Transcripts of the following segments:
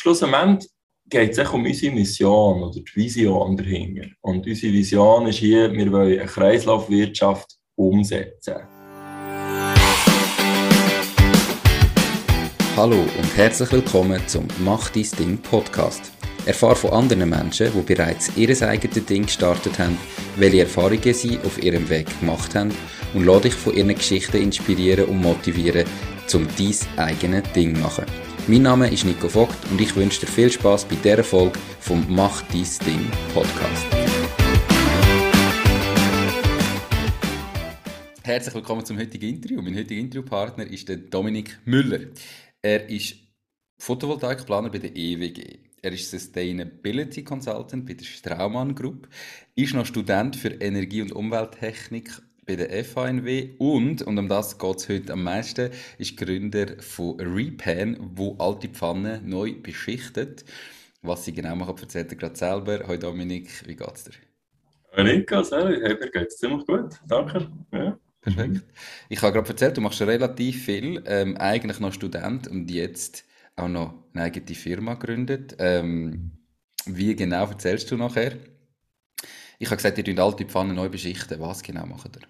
schlussendlich geht es um unsere Mission oder die Vision dahinter. Und unsere Vision ist hier, wir wollen eine Kreislaufwirtschaft umsetzen. Hallo und herzlich willkommen zum Mach dein Ding Podcast. Erfahre von anderen Menschen, die bereits ihr eigenes Ding gestartet haben, welche Erfahrungen sie auf ihrem Weg gemacht haben und lade dich von ihren Geschichten inspirieren und motivieren, um dein eigenes Ding zu machen. Mein Name ist Nico Vogt und ich wünsche dir viel Spaß bei dieser Folge vom Mach dein Ding Podcast. Herzlich willkommen zum heutigen Interview. Mein heutiger Interviewpartner ist der Dominik Müller. Er ist Photovoltaikplaner bei der EWG. Er ist Sustainability Consultant bei der Straumann Group, ist noch Student für Energie- und Umwelttechnik bei der FANW und, und um das geht es heute am meisten, ist Gründer von Repan, wo alte Pfannen neu beschichtet. Was sie genau machen, erzählt er gerade selber. Hallo Dominik, wie geht's dir? Hallo Nico, hey, mir geht's ziemlich gut, danke. Ja. Perfekt. Ich habe gerade erzählt, du machst schon relativ viel, ähm, eigentlich noch Student und jetzt auch noch eine eigene Firma gegründet. Ähm, wie genau erzählst du nachher? Ich habe gesagt, ihr tut alte Pfannen neu beschichten. Was genau macht ihr?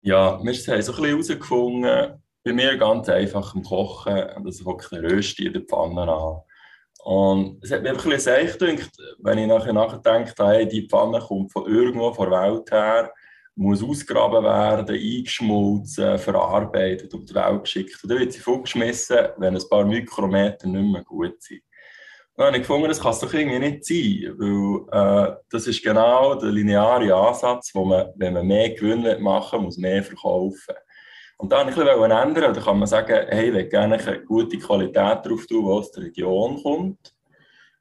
Ja, wir haben so ein bisschen herausgefunden, bei mir ganz einfach im Kochen, ich wirklich eine Rösti in der Pfanne an. Und es hat mir einfach ein bisschen gedacht, wenn ich nachher nachdenke, hey, die Pfanne kommt von irgendwo von der Welt her, muss ausgraben werden, eingeschmolzen, verarbeitet, auf die Welt geschickt. Und dann wird sie vorgeschmissen, wenn ein paar Mikrometer nicht mehr gut sind. Dann habe ich gefunden, das kann es doch irgendwie nicht sein, weil äh, das ist genau der lineare Ansatz, wo man, wenn man mehr Gewinn machen muss, mehr verkaufen. Und da habe ich ein bisschen ändern. Da kann man sagen, hey, ich will gerne eine gute Qualität drauf tun, die aus der Region kommt.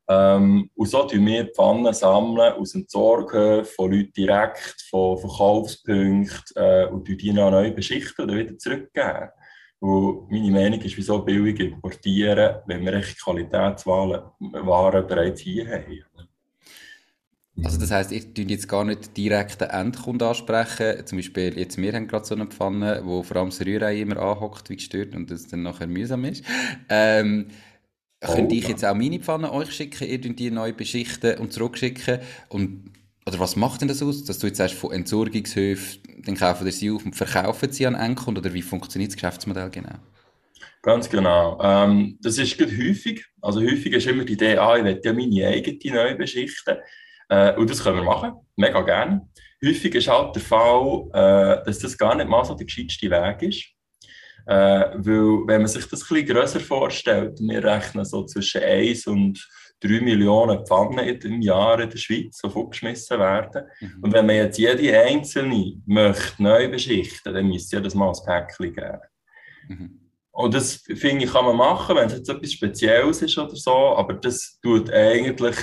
Ähm, und so tun wir Pfannen sammeln aus dem Sorghöfen von Leuten direkt, von Verkaufspunkten äh, und die noch neu beschichten oder wieder zurückgeben. Und meine Meinung ist, wieso billig importieren, wenn wir echt Qualitätswaren bereits hier haben. Also das heisst, ihr tun jetzt gar nicht direkt den Endkunden ansprechen. Zum Beispiel, jetzt wir haben gerade so eine Pfanne, wo vor allem das Rührei immer anhockt, wie gestört und das dann nachher mühsam ist. Ähm, Oh, Könnte ich jetzt auch meine Pfanne euch schicken, ihr die neu beschichten und zurückschicken? Und, oder was macht denn das aus, dass du jetzt sagst, von Entsorgungshöfen, dann kaufen ihr sie auf und verkaufen sie an Endkunden? Oder wie funktioniert das Geschäftsmodell genau? Ganz genau. Ähm, das ist gut häufig. Also häufig ist immer die Idee, ah, ich will ja meine eigene neu beschichten. Äh, und das können wir machen, mega gerne. Häufig ist halt der Fall, äh, dass das gar nicht mal so der gescheiteste Weg ist. Äh, weil, wenn man sich das ein bisschen grösser vorstellt, wir rechnen so zwischen 1 und 3 Millionen Pfannen im Jahr in der Schweiz, die vorgeschmissen werden. Mhm. Und wenn man jetzt jede einzelne möchte neu beschichten, dann müsste ja das mal ein Päckchen geben. Mhm. Und das finde ich, kann man machen, wenn es jetzt etwas Spezielles ist oder so, aber das tut eigentlich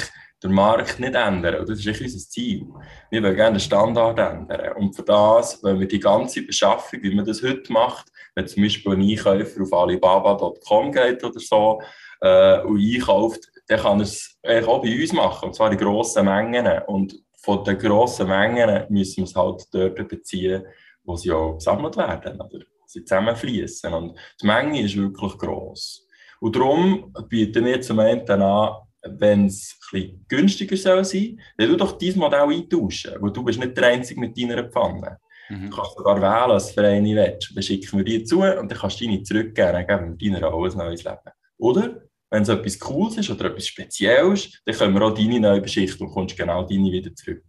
den Markt nicht ändern. Und das ist unser Ziel. Wir wollen gerne den Standard ändern. Und für das, wenn wir die ganze Beschaffung, wie man das heute macht, wenn zum Beispiel ein Einkäufer auf alibaba.com geht oder so äh, und einkauft, dann kann er es auch bei uns machen, und zwar in grossen Mengen. Und von den grossen Mengen müssen wir es halt dort beziehen, wo sie auch gesammelt werden, oder sie zusammenfließen. Und die Menge ist wirklich gross. Und darum bieten wir zum einen an, wenn es ein günstiger soll sein soll, dann du doch dein Modell eintauschen, weil du bist nicht der Einzige mit deiner Pfanne. Mhm. Du kannst sogar wählen, was für eine willst. Dann schicken wir dir zu und dann kannst du deine zurückgeben, dann geben wir deiner auch ein neues Leben. Oder, wenn es etwas Cooles ist oder etwas Spezielles, dann können wir auch deine neu beschichten und kommst genau deine wieder zurück.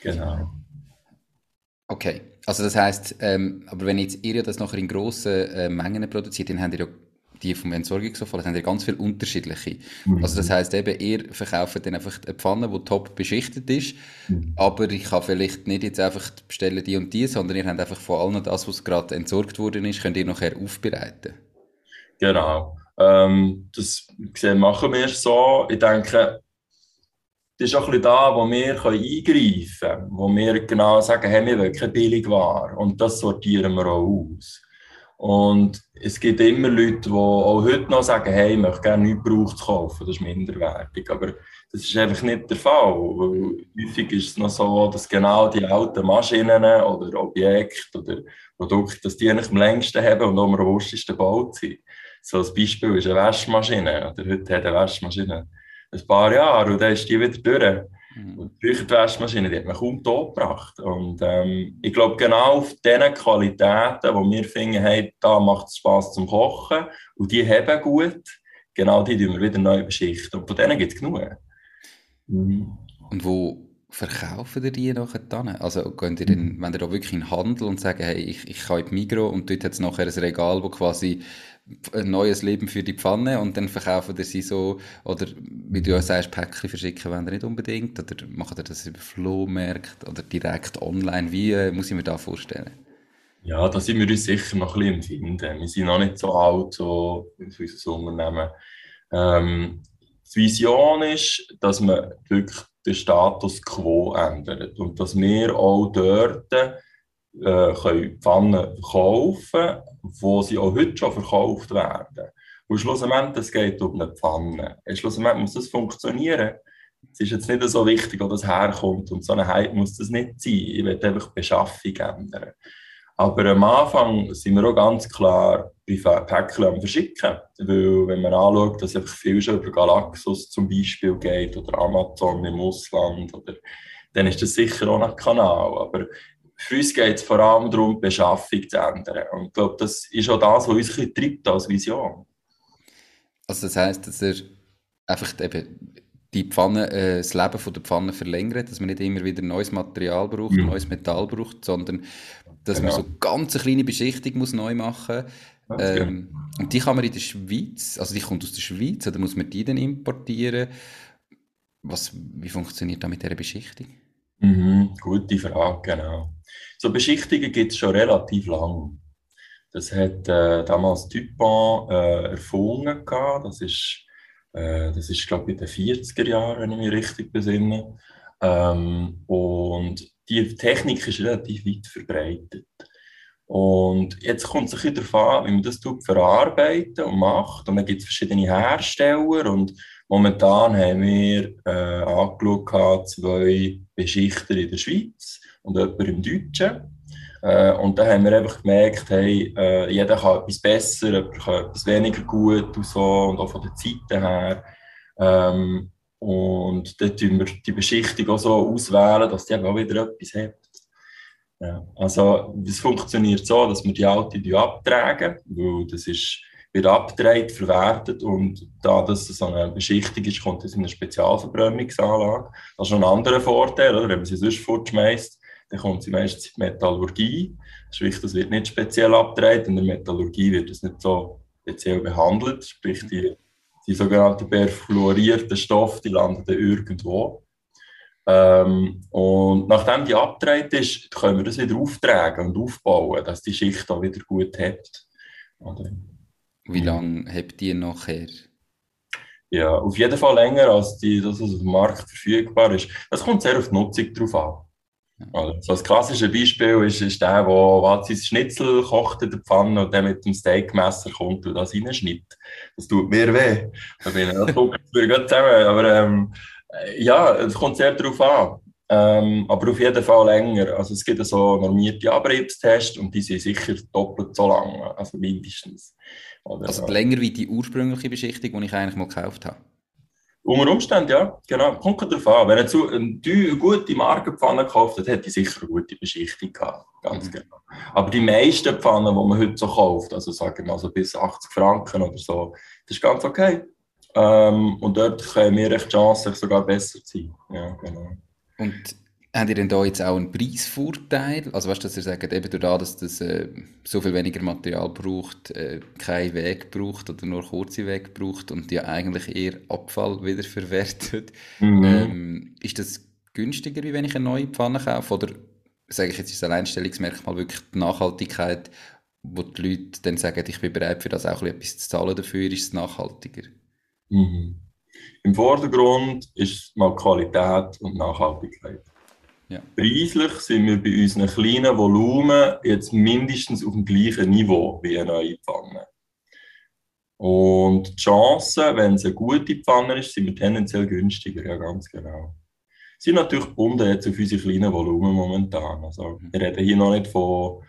Genau. Okay, also das heisst, ähm, aber wenn jetzt ihr das nachher in grossen äh, Mengen produziert, dann habt ihr ja die vom Entsorgungsverfahren haben ja ganz viele unterschiedliche. Mhm. Also das heißt eben, ihr verkauft dann einfach eine Pfanne, die top beschichtet ist, mhm. aber ich kann vielleicht nicht jetzt einfach bestellen die und die, sondern ihr habt einfach von allem das, was gerade entsorgt worden ist, könnt ihr nachher aufbereiten. Genau. Ähm, das machen wir so. Ich denke, das ist auch ein bisschen da, wo wir eingreifen können, wo wir genau sagen, hey, wir wollen keine Billigware und das sortieren wir auch aus. Und es gibt immer Leute, die auch heute noch sagen, hey, ich möchte gerne nichts gebraucht kaufen, das ist minderwertig. Aber das ist einfach nicht der Fall. Weil häufig ist es noch so, dass genau die alten Maschinen oder Objekte oder Produkte, dass die eigentlich am längsten haben und am robustesten gebaut sind. So ein Beispiel ist eine Waschmaschine. Oder heute hat eine Waschmaschine ein paar Jahre und dann ist die wieder durch. Mhm. Und die Waschmaschine, die hat man kaum tot gebracht. Und ähm, ich glaube, genau auf diesen Qualitäten, wo wir finden, hey, da macht es Spass zum Kochen und die haben gut, genau die tun wir wieder neu beschichten. Und von denen gibt es genug. Mhm. Und wo verkaufen ihr die nachher dann? Also gehen ihr dann, wenn ihr da wirklich in den Handel und sagen, hey, ich, ich kann in die Migros und dort hat es nachher ein Regal, wo quasi ein neues Leben für die Pfanne und dann verkaufen ihr sie so, oder wie du ja sagst, Päckchen verschicken wollen ihr nicht unbedingt, oder machen ihr das über Flohmärkte oder direkt online? Wie äh, muss ich mir das vorstellen? Ja, da sind wir uns sicher noch ein bisschen empfinden. Wir sind noch nicht so alt, so für unser Unternehmen. Ähm, die Vision ist, dass man wirklich den Status quo ändert und dass wir auch dort äh, können Pfannen kaufen wo sie auch heute schon verkauft werden. Und schlussendlich, es geht um eine Pfanne. Schlussendlich muss das funktionieren. Es ist jetzt nicht so wichtig, wo das herkommt. Und so eine Hype muss das nicht sein. Ich will einfach die Beschaffung ändern. Aber am Anfang sind wir auch ganz klar bei Päckchen am Verschicken. Weil, wenn man anschaut, dass einfach viel schon über Galaxus zum Beispiel geht oder Amazon im Ausland, oder, dann ist das sicher auch ein Kanal. Aber für uns geht es vor allem darum, die Beschaffung zu ändern. Und ich glaube, das ist auch das, was uns ein treibt als Vision. Also das heisst, dass er einfach eben die Pfanne, äh, das Leben von der Pfanne verlängert, dass man nicht immer wieder neues Material braucht, mhm. neues Metall braucht, sondern dass genau. man so ganz eine kleine Beschichtung muss neu machen muss. Ähm. Und die kann man in der Schweiz, also die kommt aus der Schweiz, oder muss man die dann importieren? Was, wie funktioniert das mit dieser Beschichtung? Mhm, gute Frage, genau. So Beschichtungen gibt es schon relativ lang. Das hat äh, damals Dupont äh, erfunden. Gehabt. Das ist, äh, das ist glaube ich, in den 40er Jahren, wenn ich mich richtig besinne. Ähm, und die Technik ist relativ weit verbreitet. Und jetzt kommt es ein bisschen darauf an, wie man das verarbeitet und macht. Und dann gibt es verschiedene Hersteller und momentan haben wir äh, angeschaut, zwei Beschichter in der Schweiz und jemand im Deutschen. Äh, und da haben wir einfach gemerkt, hey, äh, jeder kann etwas besser, jemand kann etwas weniger gut und so, und auch von den Zeiten her. Ähm, und dann tun wir die Beschichtung auch so auswählen, dass die auch wieder etwas hat. Ja, also es funktioniert so, dass wir die alte abtragen, weil das ist, wird abgedreht, verwertet und da das so eine Beschichtung ist, kommt es in eine Spezialverbrennungsanlage. Das ist ein anderer Vorteil, oder? wenn man sie sonst fortschmeißt, dann kommt sie meistens in die Metallurgie. Sprich, das wird nicht speziell abgedreht. In der Metallurgie wird es nicht so speziell behandelt. Sprich, die, die sogenannten perfluorierten Stoffe, die landen irgendwo. Ähm, und nachdem die abgedreht ist, können wir das wieder auftragen und aufbauen, dass die Schicht auch wieder gut hebt. Oder? Wie lange habt ihr nachher? Ja, auf jeden Fall länger, als die, das, was auf dem Markt verfügbar ist. Das kommt sehr auf die Nutzung drauf an. Also, so ein klassisches Beispiel ist, ist der, der sein Schnitzel kocht in der Pfanne und dann mit dem Steakmesser kommt und das reinschneidet. Das tut mir weh. Da bin ich, das zusammen. Aber ähm, ja, es kommt sehr darauf an. Ähm, aber auf jeden Fall länger. Also es gibt so normierte Abriebstests und die sind sicher doppelt so lang, also mindestens. Oder also länger wie die ursprüngliche Beschichtung, die ich eigentlich mal gekauft habe? Unter Umständen, ja, genau. Kommt darauf an. Wenn er eine gute Markenpfanne gekauft hat, hätte ich sicher eine gute Beschichtung gehabt. Ganz mhm. genau. Aber die meisten Pfannen, die man heute so kauft, also sagen wir mal so bis 80 Franken oder so, das ist ganz okay. Ähm, und dort können wir die Chance sogar besser sein. Ja, genau. Und Habt ihr denn da jetzt auch einen Preisvorteil? Also weißt du, dass ihr sagt, eben dadurch, dass das äh, so viel weniger Material braucht, äh, keinen Weg braucht oder nur kurze Weg braucht und ja eigentlich eher Abfall wiederverwertet, mhm. ähm, ist das günstiger, wie wenn ich eine neue Pfanne kaufe? Oder sage ich jetzt, ist das Alleinstellungsmerkmal wirklich die Nachhaltigkeit, wo die Leute dann sagen, ich bin bereit für das auch etwas zu zahlen dafür, ist es nachhaltiger? Mhm. Im Vordergrund ist mal Qualität und Nachhaltigkeit. Ja. Preislich sind wir bei unseren kleinen Volumen jetzt mindestens auf dem gleichen Niveau wie eine neue Pfanne. Und die Chancen, wenn es eine gute Pfanne ist, sind wir tendenziell günstiger, ja ganz genau. Sie sind natürlich gebunden jetzt auf unsere kleinen Volumen momentan. Also, wir reden hier noch nicht von,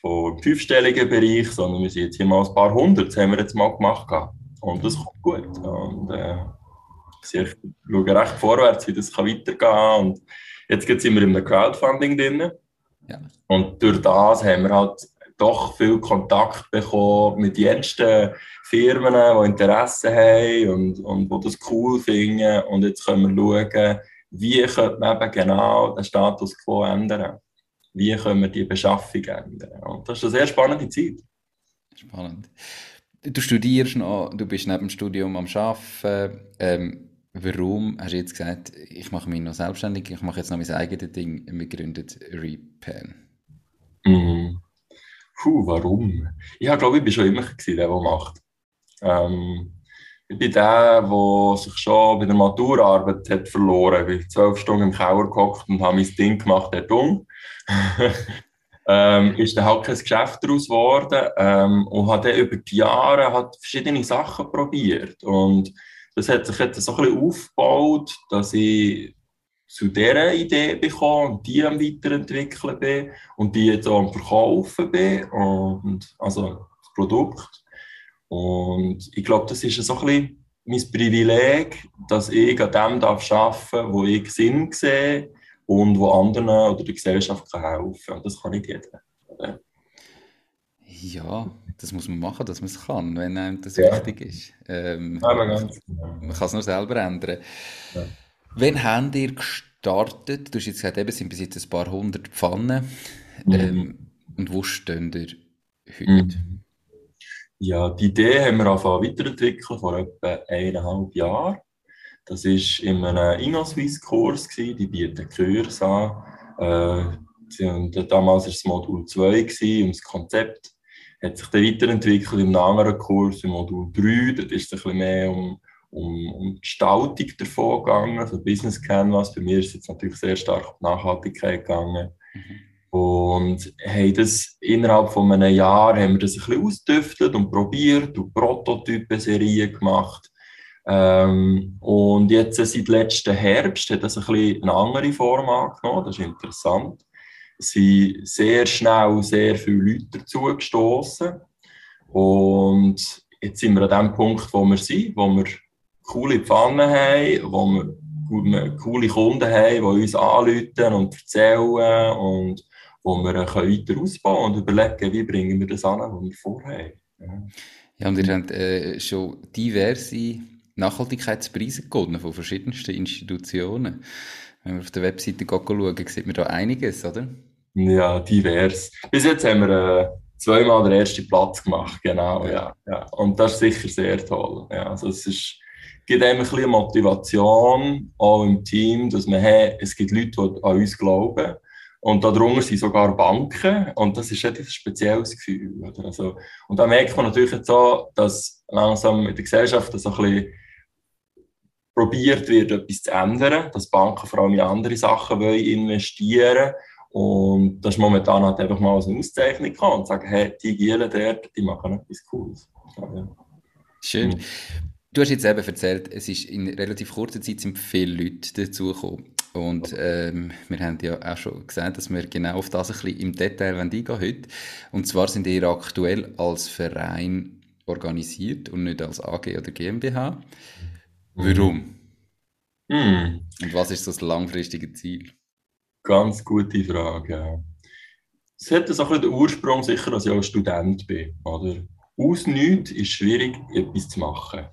von fünfstelligen Bereich, sondern wir sind jetzt hier mal ein paar hundert, das haben wir jetzt mal gemacht. Und das kommt gut. Und äh, ich schaue recht vorwärts, wie das weitergehen kann. Und jetzt sind wir in einem Crowdfunding drin. Ja. Und durch das haben wir halt doch viel Kontakt bekommen mit den ersten Firmen, die Interesse haben und, und die das cool finden. Und jetzt können wir schauen, wie könnte man eben genau den Status quo ändern. Wie können wir die Beschaffung ändern. Und das ist eine sehr spannende Zeit. Spannend. Du studierst noch, du bist neben dem Studium am Arbeiten. Ähm, warum hast du jetzt gesagt, ich mache mich noch selbstständig, ich mache jetzt noch mein eigenes Ding, wir gründen Repan? Mhm. Puh, warum? Ich habe, glaube ich, bin schon immer der, der macht. Ähm, ich bin der, der sich schon bei der Maturarbeit hat verloren. Ich bin zwölf Stunden im Keller gehockt und habe mein Ding gemacht, der dumm. ähm, ist dann halt kein Geschäft daraus geworden ähm, und habe dann über die Jahre hat verschiedene Sachen probiert. Und das hat sich jetzt so ein bisschen aufgebaut, dass ich zu dieser Idee bekommen und die am Weiterentwickeln bin und die jetzt auch am Verkaufen bin. Und, also das Produkt. Und ich glaube, das ist so ein bisschen mein Privileg, dass ich an dem arbeiten darf, wo ich Sinn sehe und wo anderen oder der Gesellschaft kann helfen kann. Das kann nicht jeder. Ja, das muss man machen, dass man es kann, wenn einem das ja. wichtig ist. Ähm, ja, ganz. Man kann es nur selber ändern. Ja. Wann habt ihr gestartet? Du hast jetzt gesagt, eben, es sind bis jetzt ein paar hundert Pfannen. Mhm. Ähm, und wo stehen ihr heute? Mhm. Ja, die Idee haben wir angefangen weiterentwickeln vor etwa eineinhalb Jahren. Das war in einem InnoSwiss-Kurs, die bieten Kurse an. Äh, und damals war es Modul 2 gewesen, und das Konzept hat sich dann weiterentwickelt einem anderen Kurs, im Modul 3. Dort ist es ein bisschen mehr um, um, um die Gestaltung davon gegangen, also Business Canvas. Bei mir ist es jetzt natürlich sehr stark um Nachhaltigkeit gegangen. Mhm. Und haben das innerhalb von einem Jahr haben wir das ein bisschen ausgetüftelt und probiert und Prototypen-Serien gemacht. Ähm, und jetzt seit letzten Herbst hat das ein bisschen eine andere Form angenommen. Das ist interessant. Es sind sehr schnell sehr viele Leute dazugestoßen. Und jetzt sind wir an dem Punkt, wo wir sind, wo wir coole Pfannen haben, wo wir coole Kunden haben, die uns anrufen und erzählen und wo wir weiter ausbauen und überlegen, wie bringen wir das an, was wir vorhaben. Ja, ja und ihr habt äh, schon diverse Nachhaltigkeitspreise gewonnen von verschiedensten Institutionen. Wenn wir auf der Webseite schauen, sieht man da einiges, oder? Ja, divers. Bis jetzt haben wir äh, zweimal den ersten Platz gemacht, genau, ja. ja. Und das ist sicher sehr toll. Ja, also es ist, gibt einem ein bisschen Motivation, auch im Team, dass man, hey, es gibt Leute, die an uns glauben und darunter sind sogar Banken. Und das ist ein spezielles Gefühl. Oder? Also, und da merkt man natürlich jetzt so, dass langsam in der Gesellschaft so ein bisschen probiert wird, etwas zu ändern, dass Banken vor allem in andere Sachen wollen investieren Und das ist momentan halt einfach mal als eine Auszeichnung kann und sagen, hey, die Gielen dort, die machen etwas Cooles. Ja. Schön. Mhm. Du hast jetzt eben erzählt, es ist in relativ kurzer Zeit sind viele Leute dazugekommen. Und ähm, wir haben ja auch schon gesagt, dass wir genau auf das ein bisschen im Detail eingehen heute. Und zwar sind ihr aktuell als Verein organisiert und nicht als AG oder GmbH. Warum? Mm. Und was ist das langfristige Ziel? Ganz gute Frage. Es hat so ein den Ursprung, sicher, dass ich auch Student bin. Oder? Aus nichts ist schwierig, etwas zu machen.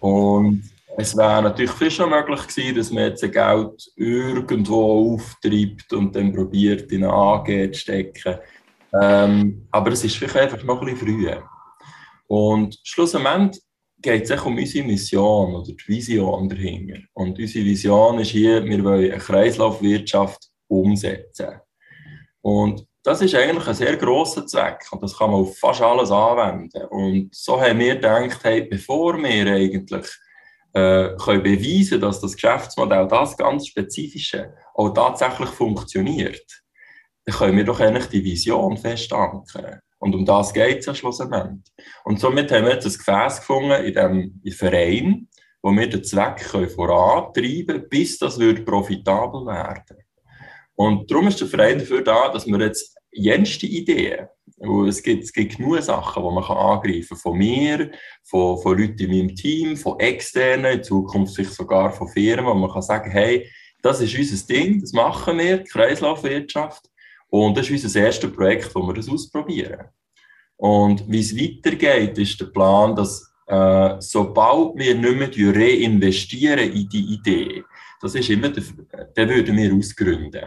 Und es wäre natürlich viel schon möglich gewesen, dass man jetzt Geld irgendwo auftreibt und dann probiert, in eine AG zu stecken. Ähm, aber es ist vielleicht einfach noch ein bisschen früh. Und schlussendlich geht es um unsere Mission oder die Vision dahinter. Und unsere Vision ist hier, wir wollen eine Kreislaufwirtschaft umsetzen. Und das ist eigentlich ein sehr grosser Zweck und das kann man auf fast alles anwenden. Und so haben wir gedacht, hey, bevor wir eigentlich äh, können beweisen dass das Geschäftsmodell, das ganz Spezifische, auch tatsächlich funktioniert, dann können wir doch eigentlich die Vision fest ankern. Und um das geht es ja schlussendlich. Und somit haben wir jetzt ein Gefäß gefunden in diesem Verein, wo wir den Zweck können vorantreiben können, bis das wird profitabel werden Und darum ist der Verein dafür da, dass wir jetzt jenste Ideen. Es gibt, es gibt genug Sachen, die man kann angreifen kann. Von mir, von, von Leuten in meinem Team, von externen, in Zukunft vielleicht sogar von Firmen, wo man kann sagen, hey, das ist unser Ding, das machen wir, die Kreislaufwirtschaft. Und das ist unser erstes Projekt, wo wir das ausprobieren. Und wie es weitergeht, ist der Plan, dass äh, sobald wir nicht mehr reinvestieren in die Idee, das ist immer, der, den würden wir ausgründen.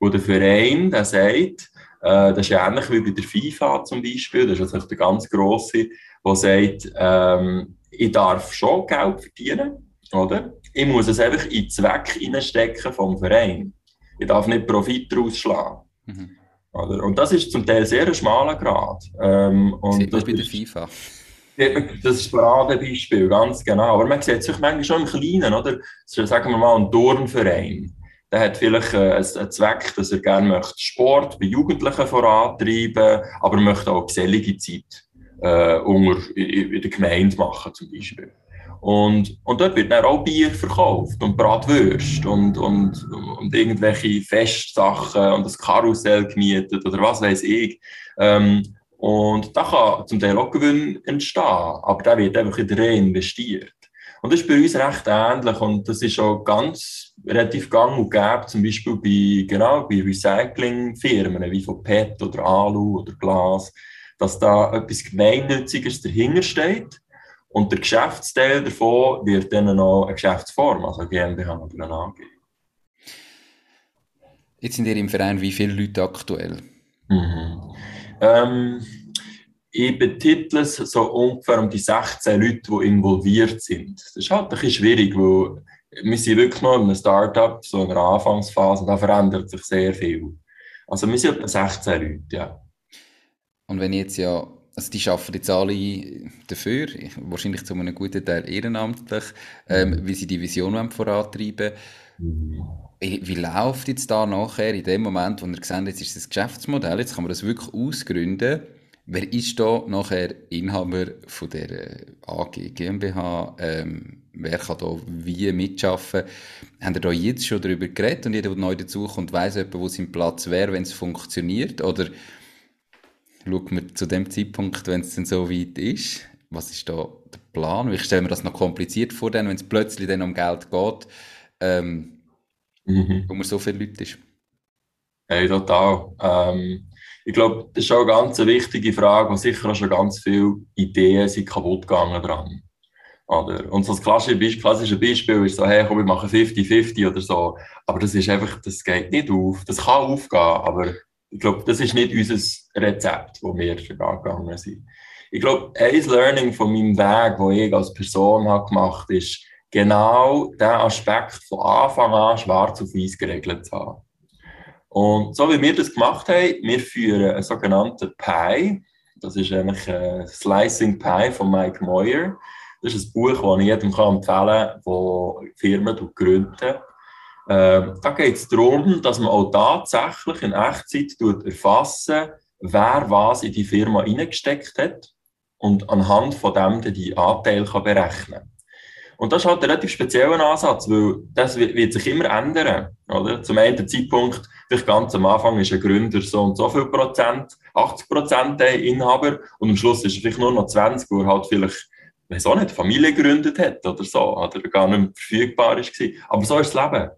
Wo der Verein, der sagt, äh, das ist ähnlich wie bei der FIFA zum Beispiel, das ist also der ganz grosse, der sagt, ähm, ich darf schon Geld verdienen, oder? Ich muss es einfach in den Zweck reinstecken vom Verein. Ich darf nicht Profit daraus schlagen. Mhm. Oder? Und das ist zum Teil sehr ein schmaler Grad. Ähm, und Sieht das bei der FIFA. Das ist ein Paradebeispiel, ganz genau. Aber man sieht sich manchmal schon im Kleinen, oder? Sagen wir mal, ein Turnverein. Der hat vielleicht äh, einen Zweck, dass er gerne möchte Sport bei Jugendlichen vorantreiben, aber möchte auch gesellige Zeit äh, unter, in, in der Gemeinde machen, zum Beispiel. Und, und dort wird dann auch Bier verkauft und Bratwürst und, und, und irgendwelche Festsachen und das Karussell gemietet oder was weiß ich. Ähm, und da kann zum Teil auch Gewinn entstehen, aber der wird einfach in reinvestiert. Und das ist bei uns recht ähnlich und das ist auch ganz relativ gang und gäbe, zum Beispiel bei, genau, bei Recyclingfirmen wie von PET oder Alu oder Glas, dass da etwas Gemeinnütziges dahinter steht und der Geschäftsteil davon wird dann noch eine Geschäftsform, also GmbH oder eine AG. Jetzt sind ihr im Verein wie viele Leute aktuell? Mhm. Ähm, ich betitle es so ungefähr um die 16 Leute, die involviert sind. Das ist halt ein bisschen schwierig, weil wir sind wirklich noch in einem Startup, so in einer Anfangsphase, da verändert sich sehr viel. Also wir sind etwa 16 Leute, ja. Und wenn jetzt ja also die arbeiten jetzt alle dafür, wahrscheinlich zu einem guten Teil ehrenamtlich, ähm, mhm. wie sie die Vision vorantreiben mhm. Wie läuft jetzt da nachher in dem Moment, wo ihr gesehen jetzt ist das Geschäftsmodell, jetzt kann man das wirklich ausgründen. Wer ist da nachher Inhaber von der AG GmbH? Ähm, wer kann da wie mitschaffen? Haben ihr da jetzt schon darüber geredet und jeder, der neu dazukommt, weiss etwa, wo sein Platz wäre, wenn es funktioniert? Oder schaut man zu dem Zeitpunkt, wenn es dann so weit ist, was ist da der Plan? Ich stelle mir das noch kompliziert vor, wenn es plötzlich dann um Geld geht, ähm, mhm. wo man so viele Leute ist. Hey, total. Ähm, ich glaube, das ist auch eine ganz wichtige Frage, wo sicher auch schon ganz viele Ideen sind kaputt gegangen dran. Oder? Und so das klassische Beispiel, klassische Beispiel ist so, hey, komm, wir machen 50-50 oder so. Aber das ist einfach, das geht nicht auf. Das kann aufgehen, aber ich glaube, das ist nicht unser Rezept, wo wir angegangen sind. Ich glaube, ein Learning von meinem Weg, wo ich als Person habe gemacht habe, ist genau der Aspekt von Anfang an schwarz auf weiß geregelt zu haben. Und so wie wir das gemacht haben, wir führen einen sogenannten Pie. Das ist eigentlich ein Slicing Pie von Mike Moyer. Das ist ein Buch, das ich jedem empfehlen kann, der Firmen gründet. Ähm, da geht es darum, dass man auch tatsächlich in Echtzeit erfassen wer was in die Firma hineingesteckt hat und anhand von dem die Anteile kann berechnen Und das ist halt ein relativ spezieller Ansatz, weil das wird, sich immer ändern. Oder? Zum einen Zeitpunkt, vielleicht ganz am Anfang ist ein Gründer so und so viel Prozent, 80 Prozent Inhaber und am Schluss ist er vielleicht nur noch 20, wo er halt vielleicht weiß auch nicht, Familie gegründet hat oder so, oder gar nicht mehr verfügbar ist. Aber so ist das Leben.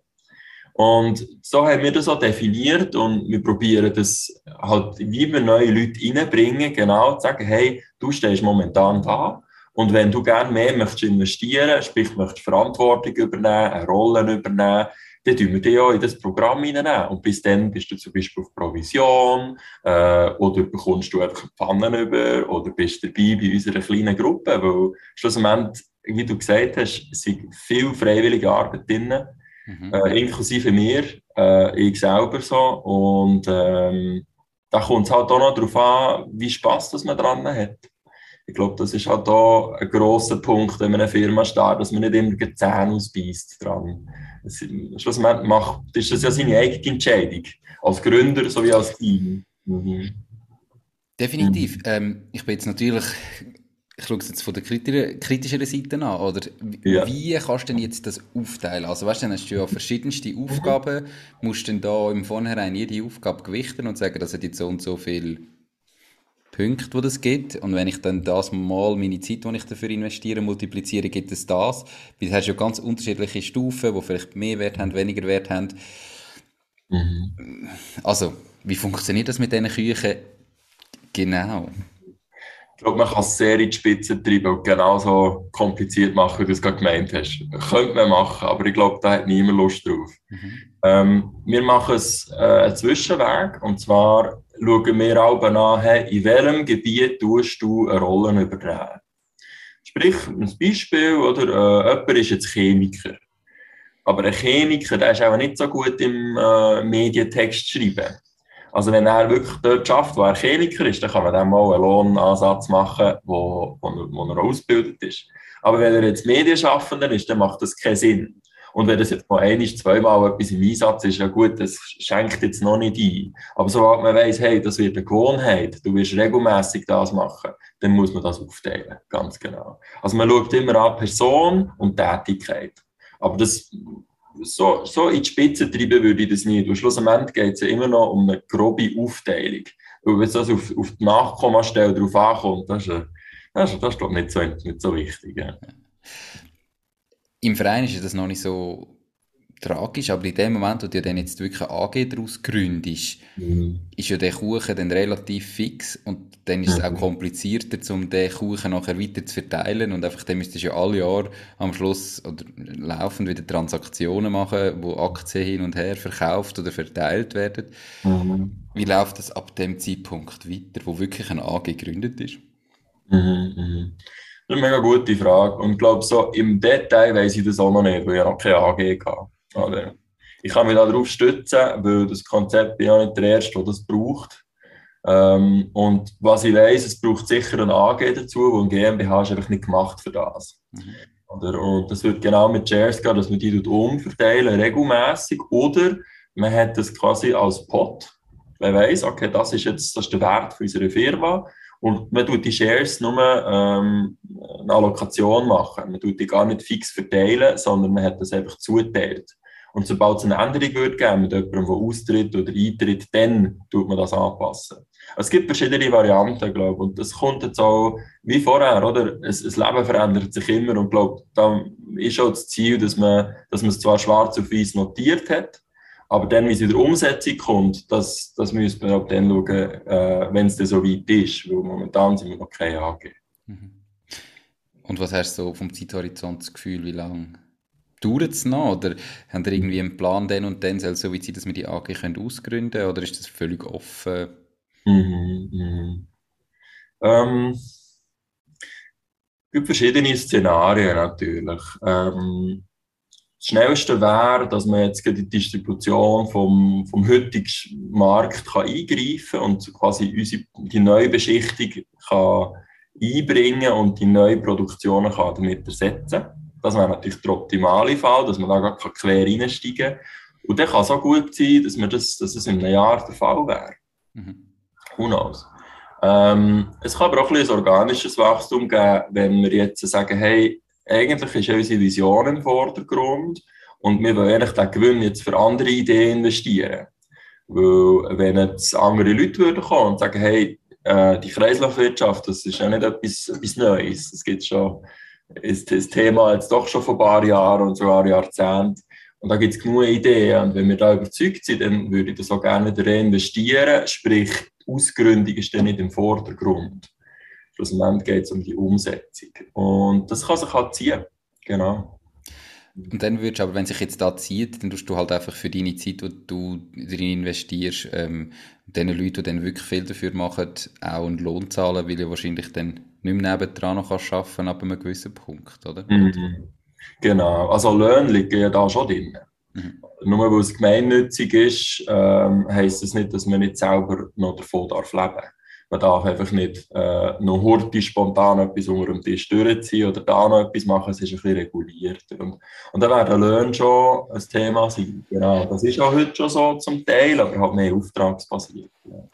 Und so haben wir das auch definiert und wir probieren das halt, wie wir neue Leute reinbringen, genau zu sagen, hey, du stehst momentan da und wenn du gerne mehr möchtest investieren, sprich, möchtest Verantwortung übernehmen, eine Rolle übernehmen, dann tun wir dich auch in das Programm hineinnehmen. Und bis dann bist du zum Beispiel auf Provision äh, oder bekommst du einfach Pfannen über oder bist dabei bei unserer kleinen Gruppe, weil schlussendlich, wie du gesagt hast, sind viel freiwillige Arbeit drin Mhm. Äh, inklusive mir, äh, ich selber so. Und ähm, da kommt es halt auch noch darauf an, wie Spaß das man dran hat. Ich glaube, das ist halt auch ein grosser Punkt, wenn man eine Firma startet, dass man nicht immer die Zähne ausbeißt dran. Schlussendlich macht, ist das ja seine eigene Entscheidung. Als Gründer sowie als Team. Mhm. Definitiv. Mhm. Ähm, ich bin jetzt natürlich ich schaue es jetzt von der kritischeren Seite an, oder? Ja. Wie kannst du denn jetzt das aufteilen? Also weißt du, dann hast du ja verschiedenste Aufgaben, musst dann da im Vornherein jede Aufgabe gewichten und sagen, das hat jetzt so und so viele Punkte, die das gibt. Und wenn ich dann das mal meine Zeit, die ich dafür investiere, multipliziere, gibt es das. Weil du hast ja ganz unterschiedliche Stufen, die vielleicht mehr Wert haben, weniger Wert haben. Mhm. Also, wie funktioniert das mit diesen Küchen genau? Ich glaube, man kann es sehr in die Spitze treiben und genauso kompliziert machen, wie du es gerade gemeint hast. Könnte man machen, aber ich glaube, da hat niemand Lust drauf. Mhm. Ähm, wir machen es äh, einen Zwischenweg und zwar schauen wir auch an, hey, in welchem Gebiet tust du eine Rolle übertragen. Sprich, ein Beispiel, oder, äh, jemand ist jetzt Chemiker. Aber ein Chemiker, der ist auch nicht so gut im äh, Medientext schreiben. Also wenn er wirklich dort schafft, wo er Chemiker ist, dann kann man dann mal einen Lohnansatz machen, wo, wo, wo er ausgebildet ist. Aber wenn er jetzt Medienschaffender ist, dann macht das keinen Sinn. Und wenn das jetzt mal ein, zweimal etwas im Einsatz ist, ja gut, das schenkt jetzt noch nicht ein. Aber sobald man weiss, hey, das wird eine Gewohnheit, du wirst regelmäßig das machen, dann muss man das aufteilen, ganz genau. Also man schaut immer an Person und Tätigkeit. Aber das so, so in die Spitze treiben würde ich das nicht. Und schlussendlich geht es ja immer noch um eine grobe Aufteilung. Und wenn es also auf, auf die Nachkommastelle drauf ankommt, das ist, das ist, das ist nicht so, nicht so wichtig. Ja. Im Verein ist das noch nicht so tragisch, aber in dem Moment, wo du dann jetzt wirklich eine AG daraus gründest, mhm. ist ja der Kuchen dann relativ fix und dann ist es auch mhm. komplizierter, um den Kuchen nachher weiter zu verteilen und einfach dann müsstest du ja alle Jahre am Schluss oder laufend wieder Transaktionen machen, wo Aktien hin und her verkauft oder verteilt werden. Mhm. Wie läuft das ab dem Zeitpunkt weiter, wo wirklich eine AG gegründet ist? Mhm, mhm. Das ist eine mega gute Frage. Und ich glaube, so im Detail weiß ich das auch noch nicht, weil ich noch keine AG hatte. Oder? Ich kann mich darauf stützen, weil das Konzept bin ja nicht der Erste, der das braucht. Ähm, und was ich weiß, es braucht sicher ein AG dazu, wo ein GmbH ist einfach nicht gemacht für das. Mhm. Oder, und das wird genau mit Shares gehen, dass man die umverteilen, regelmäßig. Oder man hat das quasi als Pot. Man weiß, okay, das ist jetzt das ist der Wert unserer Firma. Und man tut die Shares nur ähm, eine Allokation machen. Man tut die gar nicht fix verteilen, sondern man hat das einfach zuteilt. Und sobald es eine Änderung wird geben mit jemandem, der austritt oder eintritt, dann tut man das anpassen. Es gibt verschiedene Varianten, glaube ich. Und das kommt jetzt auch wie vorher, oder? Das, Leben verändert sich immer und glaube, da ist auch das Ziel, dass man, dass man es zwar schwarz auf weiß notiert hat, aber dann, wie es in der Umsetzung kommt, das, das müssen wir auch dann schauen, äh, wenn es dann so weit ist, weil momentan sind wir noch keine AG. Mhm. Und was hast du so vom Zeithorizont das Gefühl, wie lange dauert es noch? Oder haben ihr irgendwie einen Plan, dann und dann soll es so weit sein, dass wir die AG können ausgründen können? Oder ist das völlig offen? Mhm, mhm. Ähm, es gibt verschiedene Szenarien natürlich. Ähm, das Schnellste wäre, dass man jetzt die Distribution vom, vom heutigen Markt kann eingreifen und quasi unsere, die neue Beschichtung kann einbringen und die neue Produktionen kann damit ersetzen kann. Das wäre natürlich der optimale Fall, dass man da gar quer reinsteigen kann. Und dann kann es auch gut sein, dass, wir das, dass es in einem Jahr der Fall wäre. Mhm. Who knows? Ähm, es kann aber auch ein, ein organisches Wachstum geben, wenn wir jetzt sagen, hey, eigentlich ist unsere Vision im Vordergrund und wir wollen eigentlich den Gewinn jetzt für andere Ideen investieren. Weil, wenn jetzt andere Leute würden kommen und sagen, hey, äh, die Kreislaufwirtschaft, das ist ja nicht etwas, etwas Neues. Es gibt schon ist das Thema jetzt doch schon vor ein paar Jahren und sogar Jahrzehnten. Und da gibt es genug Ideen. Und wenn wir da überzeugt sind, dann würde ich das auch gerne wieder reinvestieren. Sprich, die Ausgründung ist dann nicht im Vordergrund. Schlussendlich geht es um die Umsetzung. Und das kann sich halt ziehen. Genau. Und dann würdest du aber, wenn sich jetzt da zieht, dann tust du halt einfach für deine Zeit, die du drin investierst, ähm, den Leuten, die dann wirklich viel dafür machen, auch einen Lohn zahlen, weil du wahrscheinlich dann nicht mehr nebendran noch arbeiten kannst ab einem gewissen Punkt, oder? Mhm. Genau, also Löhne liegen ja da schon drin. Mhm. Nur weil es gemeinnützig ist, ähm, heisst das nicht, dass man nicht selber noch davon darf leben darf. Man darf einfach nicht äh, noch hurtig spontan etwas unter dem Tisch durchziehen oder da noch etwas machen, es ist ein bisschen regulierter. Und, und da werden Löhne schon ein Thema sein. Genau, das ist auch heute schon so zum Teil, aber halt mehr auftragsbasiert. Ja.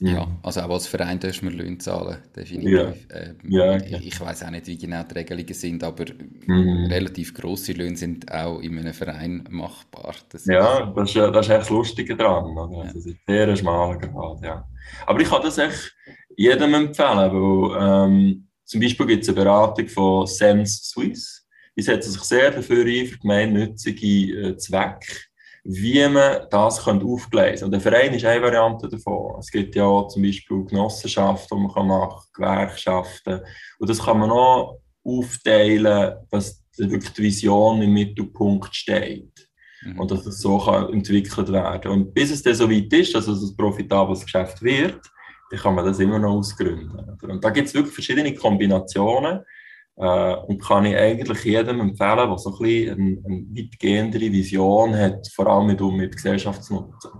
Ja, also auch als Verein darfst du mir Löhne zahlen, definitiv. Ja. Ähm, Ja, ich, okay. ich weiß auch nicht, wie genau die Regelungen sind, aber Mhm. relativ grosse Löhne sind auch in einem Verein machbar. Das Ja, das ist, das ist echt das Lustige dran. Oder? ja. Also, das ist sehr ein schmaler Grad, ja. Aber ich kann das echt jedem empfehlen, weil ähm, zum Beispiel gibt es eine Beratung von SEMS Swiss. Die setzen sich sehr dafür ein, für gemeinnützige äh, Zwecke, wie man das könnte aufgleisen Und der Verein ist eine Variante davon. Es gibt ja zum Beispiel Genossenschaften, die man kann machen Gewerkschaften. Und das kann man auch aufteilen, dass wirklich die Vision im Mittelpunkt steht Mhm. und dass es so kann entwickelt werden Und bis es dann so weit ist, dass es ein profitables Geschäft wird, dann kann man das immer noch ausgründen. Und da gibt es wirklich verschiedene Kombinationen äh, und kann ich eigentlich jedem empfehlen, der so ein bisschen eine, eine weitgehendere Vision hat, vor allem mit, mit Gesellschaftsnutzen.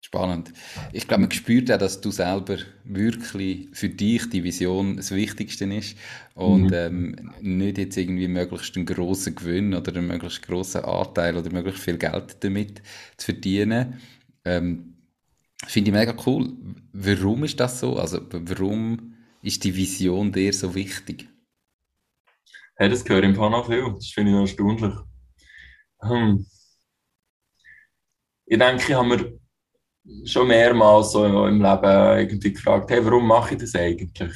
Spannend. Ich glaube, man spürt auch, dass du selber wirklich für dich die Vision das Wichtigste ist und Mhm. ähm, nicht jetzt irgendwie möglichst einen grossen Gewinn oder einen möglichst grossen Anteil oder möglichst viel Geld damit zu verdienen. Ähm, finde ich mega cool. Warum ist das so? Also warum ist die Vision dir so wichtig? Hey, das gehört im noch viel. Das finde ich erstaunlich. Hm. Ich denke, ich habe mir schon mehrmals so im Leben irgendwie gefragt, hey, warum mache ich das eigentlich?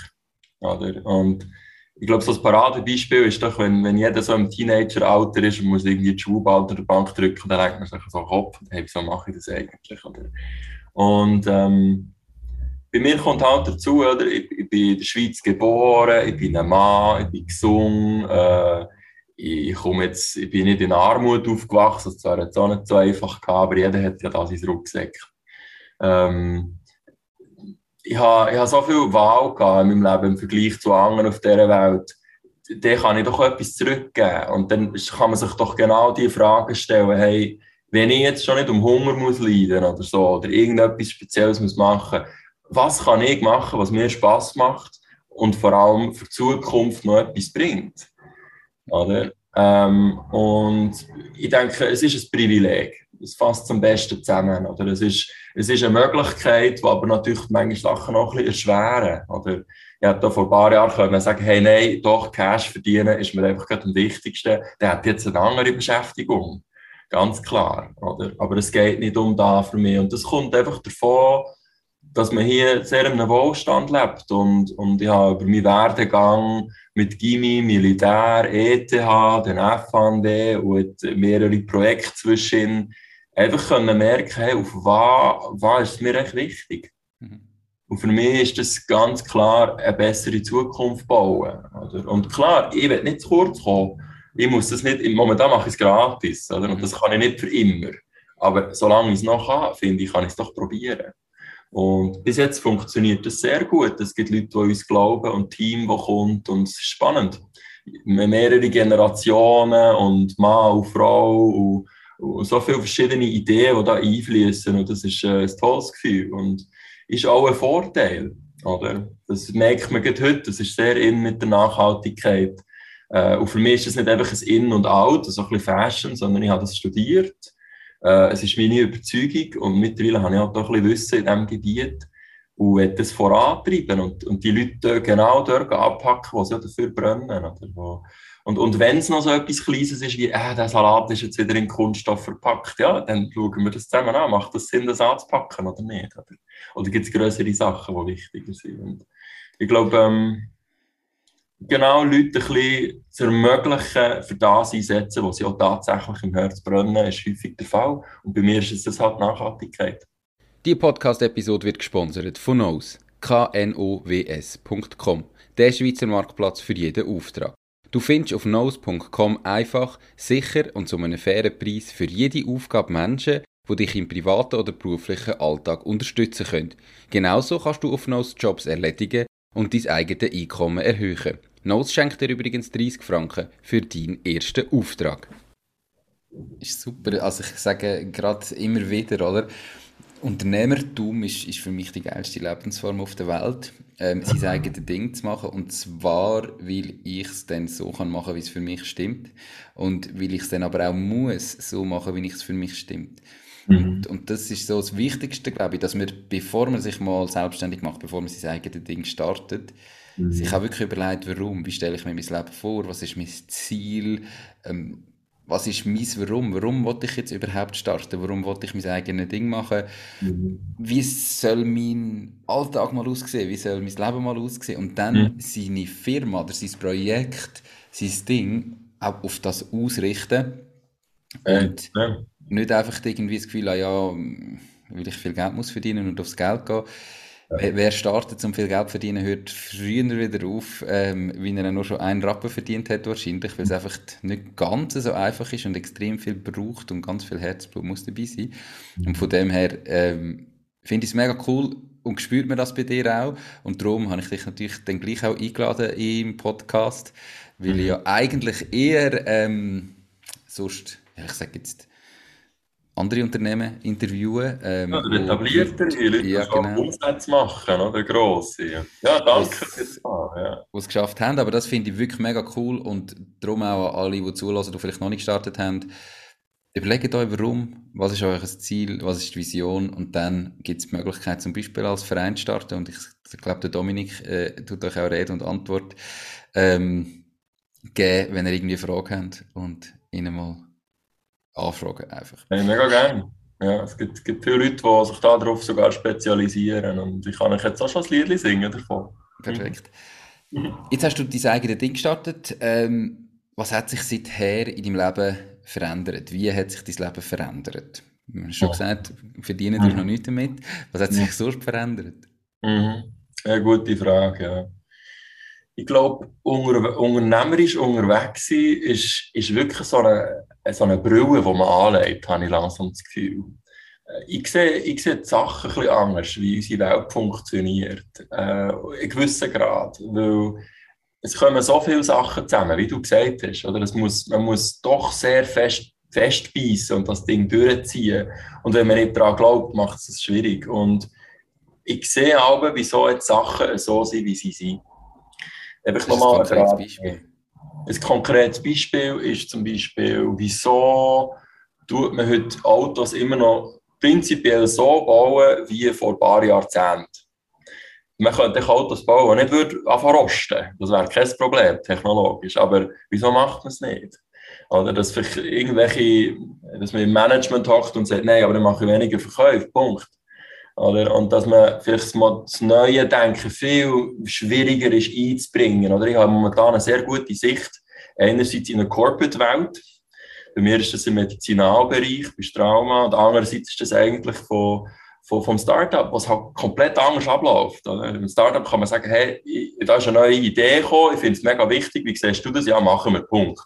Oder? Und ich glaube, so ein Paradebeispiel ist doch, wenn, wenn jeder so im Teenager-Alter ist und muss irgendwie die Schulball unter der Bank drücken, dann denkt man sich so Kopf, hey, wieso mache ich das eigentlich? Oder? Und ähm, bei mir kommt halt dazu, oder? Ich, ich bin in der Schweiz geboren, ich bin ein Mann, ich bin gesund, äh, ich, komme jetzt, ich bin nicht in Armut aufgewachsen, das war jetzt auch nicht so einfach gehabt, aber jeder hat ja da sein Rucksack. Ähm, ich habe, ich habe so viel Wahl gehabt in meinem Leben im Vergleich zu anderen auf dieser Welt. Da kann ich doch etwas zurückgeben. Und dann kann man sich doch genau die Frage stellen, hey, wenn ich jetzt schon nicht um Hunger muss leiden oder so, oder irgendetwas Spezielles muss machen, was kann ich machen, was mir Spaß macht und vor allem für die Zukunft noch etwas bringt? Oder? Ähm, und ich denke, es ist ein Privileg. Es fasst am besten zusammen. Oder? Es, ist, es ist eine Möglichkeit, die aber natürlich manche Sachen noch ein bisschen erschweren. Oder? Ich hätte da vor ein paar Jahren können sagen, hey, nein, doch, Cash verdienen ist mir einfach gerade am wichtigsten. Der hat jetzt eine andere Beschäftigung. Ganz klar. Oder? Aber es geht nicht um da für mich. Und das kommt einfach davon, dass man hier sehr in einem Wohlstand lebt. Und, und ich habe über meinen Werdegang mit Gimi, Militär, ETH, den FHND und mehrere Projekte zwischen einfach können merken, hey, auf was, was ist mir echt wichtig. Mhm. Und für mich ist das ganz klar eine bessere Zukunft bauen. Oder? Und klar, ich will nicht zu kurz kommen. Ich muss das nicht, momentan mache ich es gratis. Oder? Und das kann ich nicht für immer. Aber solange ich es noch kann, finde ich, kann ich es doch probieren. Und bis jetzt funktioniert das sehr gut. Es gibt Leute, die uns glauben und Team, das kommt und es ist spannend. Mehrere Generationen und Mann und Frau und, und so viele verschiedene Ideen, die da einfließen und das ist äh, ein tolles Gefühl und ist auch ein Vorteil. Oder? Das merkt man gerade heute, das ist sehr in mit der Nachhaltigkeit. Äh, und für mich ist das nicht einfach ein In und Out, so ein bisschen Fashion, sondern ich habe das studiert. Äh, es ist meine Überzeugung und mittlerweile habe ich auch doch ein bisschen Wissen in diesem Gebiet und will das vorantreiben und, und die Leute genau dort abpacken, wo sie dafür brennen. Oder? Wo, und, und wenn es noch so etwas Kleines ist, wie äh, der Salat ist jetzt wieder in Kunststoff verpackt, ja, dann schauen wir das zusammen an. Macht das Sinn, das anzupacken oder nicht? Oder, oder gibt es größere Sachen, die wichtiger sind? Und ich glaube, ähm, genau Leute ein zu ermöglichen, für das einsetzen, was sie auch tatsächlich im Herz brennen, ist häufig der Fall. Und bei mir ist es das halt Nachhaltigkeit. Die Podcast-Episode wird gesponsert von Knows, knows.com, der Schweizer Marktplatz für jeden Auftrag. Du findest auf knows.com einfach, sicher und zu einem fairen Preis für jede Aufgabe Menschen, die dich im privaten oder beruflichen Alltag unterstützen können. Genauso kannst du auf Knows Jobs erledigen und dein eigenes Einkommen erhöhen. Knows schenkt dir übrigens 30 Franken für deinen ersten Auftrag. Ist super. Also ich sage gerade immer wieder, oder? Unternehmertum ist, ist für mich die geilste Lebensform auf der Welt, ähm, sein eigenes Ding zu machen und zwar, weil ich es dann so kann machen, wie es für mich stimmt und weil ich es dann aber auch muss so machen, wie es für mich stimmt. Mhm. Und, das ist so das Wichtigste, glaube ich, dass man, bevor man sich mal selbstständig macht, bevor man sein eigenes Ding startet, mhm. sich auch wirklich überlegt, warum, wie stelle ich mir mein Leben vor, was ist mein Ziel, ähm, was ist mein Warum, warum wollte ich jetzt überhaupt starten, warum wollte ich mein eigenes Ding machen, mhm. wie soll mein Alltag mal aussehen, wie soll mein Leben mal aussehen und dann mhm. seine Firma oder sein Projekt, sein Ding auch auf das ausrichten äh, und ja. Nicht einfach irgendwie das Gefühl haben, ja, weil ich viel Geld muss verdienen und aufs Geld gehen, ja. Wer startet, um viel Geld zu verdienen, hört früher wieder auf, ähm, wie er nur schon einen Rappen verdient hat, wahrscheinlich, weil es einfach nicht ganz so einfach ist und extrem viel braucht und ganz viel Herzblut muss dabei sein. Und von dem her ähm, finde ich es mega cool und spürt man das bei dir auch. Und darum habe ich dich natürlich dann gleich auch eingeladen im Podcast, weil mhm. ich ja eigentlich eher ähm, sonst, ja, ich sage jetzt, andere Unternehmen interviewen. Ähm, ja, oder etablierte Leute, die ja, genau. Umsätze machen, oder grosse. Ja, danke fürs ja. Die es geschafft haben, aber das finde ich wirklich mega cool und darum auch an alle, die zulassen, die vielleicht noch nicht gestartet haben, überlegt euch, warum, was ist euer Ziel, was ist die Vision und dann gibt es die Möglichkeit, zum Beispiel als Verein zu starten und ich, ich glaube, der Dominik äh, tut euch auch Rede und Antwort ähm, geben, wenn ihr irgendwie Fragen habt und ihnen mal anfragen einfach. Hey, mega gerne. Ja, es gibt, gibt viele Leute, die sich darauf sogar spezialisieren und ich kann euch jetzt auch schon ein Lied singen davon. Perfekt. Jetzt hast du dein eigenes Ding gestartet. Ähm, was hat sich seither in deinem Leben verändert? Wie hat sich dein Leben verändert? Du hast schon gesagt, verdienen mhm. noch nichts damit. Was hat sich mhm. sonst verändert? Mhm. Ja, gute Frage, ja ich glaube, unter, unternehmerisch unterwegs sein ist, ist wirklich so eine, so eine Brille, die man anlegt, habe ich langsam das Gefühl. Äh, ich sehe, ich sehe die Sachen ein bisschen anders, wie unsere Welt funktioniert. Äh, in gewissen Grad. Weil es kommen so viele Sachen zusammen, wie du gesagt hast. Oder? Es muss, man muss doch sehr fest festbeißen und das Ding durchziehen. Und wenn man nicht daran glaubt, macht es es schwierig. Und ich sehe aber, wieso jetzt Sachen so sind, wie sie sind. Einfach nochmal ein konkretes Beispiel. Ein konkretes Beispiel ist zum Beispiel, wieso tut man heute Autos immer noch prinzipiell so bauen wie vor ein paar Jahrzehnten. Man könnte Autos bauen, die nicht würde rosten. Das wäre kein Problem, technologisch. Aber wieso macht man es nicht? Oder dass irgendwelche, dass man im Management hockt und sagt, nein, aber dann mache ich weniger Verkäufe. Punkt. Oder? Und dass man vielleicht mal das neue Denken viel schwieriger ist einzubringen. Oder? Ich habe momentan eine sehr gute Sicht, einerseits in der Corporate-Welt. Bei mir ist das im Medizinalbereich, bei Trauma. Und andererseits ist das eigentlich von, von, vom Startup, was halt komplett anders abläuft. Oder? Im Startup kann man sagen, hey, da ist eine neue Idee gekommen, ich finde es mega wichtig, wie siehst du das? Ja, machen wir, Punkt.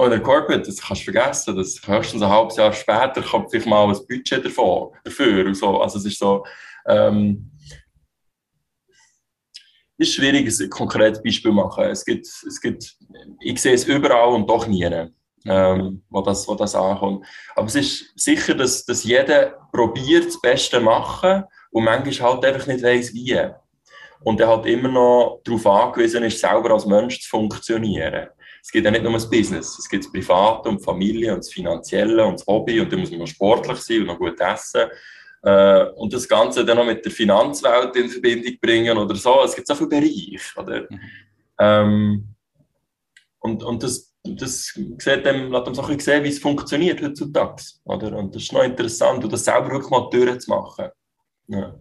Und der Corporate, das kannst du vergessen, das höchstens ein halbes Jahr später kommt vielleicht mal ein Budget davon, dafür. Und so. Also es ist so, ähm, ist schwierig, ein konkretes Beispiel zu machen. Es gibt, es gibt, ich sehe es überall und doch nie, ähm, wo, das, wo das ankommt. Aber es ist sicher, dass, dass jeder probiert, das Beste zu machen und manchmal halt einfach nicht weiß wie. Und er halt immer noch darauf angewiesen ist, selber als Mensch zu funktionieren es gibt ja nicht nur das Business, es gibt das Private und die Familie und das Finanzielle und das Hobby und da muss man sportlich sein und noch gut essen. Äh, und das Ganze dann noch mit der Finanzwelt in Verbindung bringen oder so. Es gibt so viele Bereiche. Oder? Mhm. Ähm, und, und das, das sieht dem, lässt einem so ein bisschen sehen, wie es funktioniert heutzutage. Oder? Und das ist noch interessant, und das selber wirklich mal durchzumachen. Ja.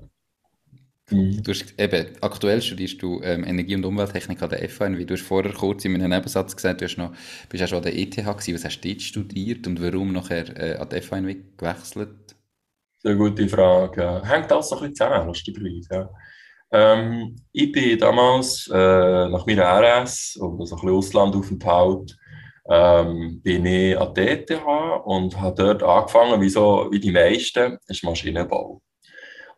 Mhm. Du hast, eben, aktuell studierst du ähm, Energie- und Umwelttechnik an der FHNW. Du hast vorher kurz in einem Nebensatz gesagt, du hast noch, bist auch schon an der ETH gewesen. Was hast du dort studiert und warum nachher äh, an der FHNW gewechselt? Sehr gute Frage. Hängt alles so ein bisschen zusammen, lustigerweise. Ja. Ähm, ich bin damals äh, nach meiner RS und also ein bisschen Auslandaufenthalt ähm, bin ich an der ETH und habe dort angefangen, wie, so, wie die meisten, ist Maschinenbau.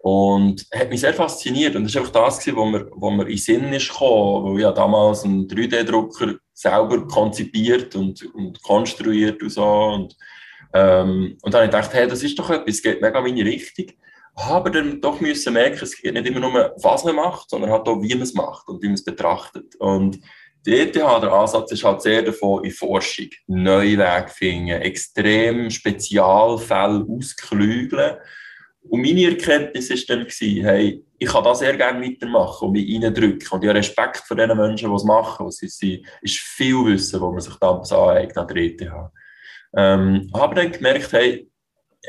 Und hat mich sehr fasziniert. Und das war einfach das, gewesen, wo mir, wo mir in den Sinn ist gekommen, weil ich damals einen 3D-Drucker selber konzipiert und, und konstruiert und so. Und, ähm, und dann habe ich gedacht, hey, das ist doch etwas, es geht mega in meine Richtung. Aber dann doch müssen merken, es geht nicht immer nur, was man macht, sondern halt auch, wie man es macht und wie man es betrachtet. Und Die ETH, der Ansatz ist halt sehr davon in Forschung, neue Wege finden, extrem Spezialfälle ausklügeln. Und meine Erkenntnis war dann, hey, ich kann das sehr gerne weitermachen und mich reindrücken. Und ich habe Respekt vor den Menschen, die es machen. Es ist, ist viel Wissen, wo man sich damals aneignet an der ETH. Ähm, habe dann gemerkt, hey,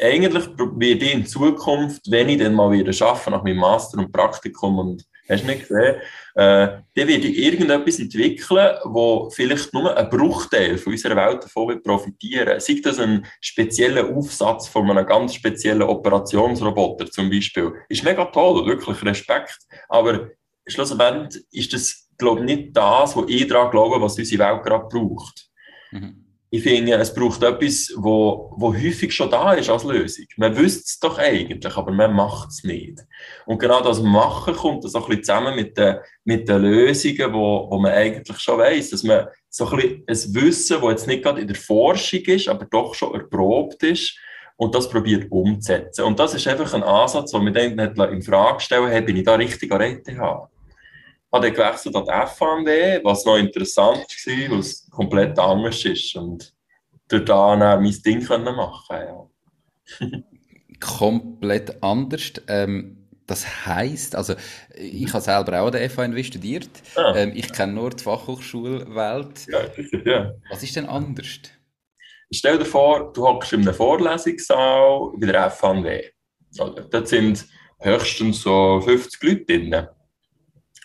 eigentlich werde ich in Zukunft, wenn ich dann mal wieder arbeite, nach meinem Master und Praktikum und hast du nicht gesehen, äh, dann werde irgendetwas entwickeln, wo vielleicht nur ein Bruchteil von unserer Welt davon profitieren wird. Sei das ein spezieller Aufsatz von einem ganz speziellen Operationsroboter zum Beispiel. Ist mega toll, wirklich Respekt. Aber schlussendlich ist das, glaube ich, nicht das, was ich daran glaube, was unsere Welt gerade braucht. Mhm ich finde, es braucht etwas, wo, wo häufig schon da ist als Lösung. Man wüsste es doch eigentlich, aber man macht es nicht. Und genau das Machen kommt das auch ein bisschen zusammen mit den, mit den Lösungen, wo, wo man eigentlich schon weiß, dass man so ein bisschen ein Wissen, das jetzt nicht gerade in der Forschung ist, aber doch schon erprobt ist, und das probiert umzusetzen. Und das ist einfach ein Ansatz, den wir dann in Frage stellen, hey, bin ich da richtig an ETH? Habe dann gewechselt an die FAMW, was noch interessant war, weil es komplett anders ist. Und durch da mein Ding können machen ja. komplett anders. Ähm, das heisst, also ich habe selber auch an der FANW studiert. Ah. Ähm, ich kenne nur die Fachhochschulwelt. Ja, ja. Was ist denn anders? Stell dir vor, du hockst in einem Vorlesungssaal bei der FANW. Also, dort sind höchstens so 50 Leute drin.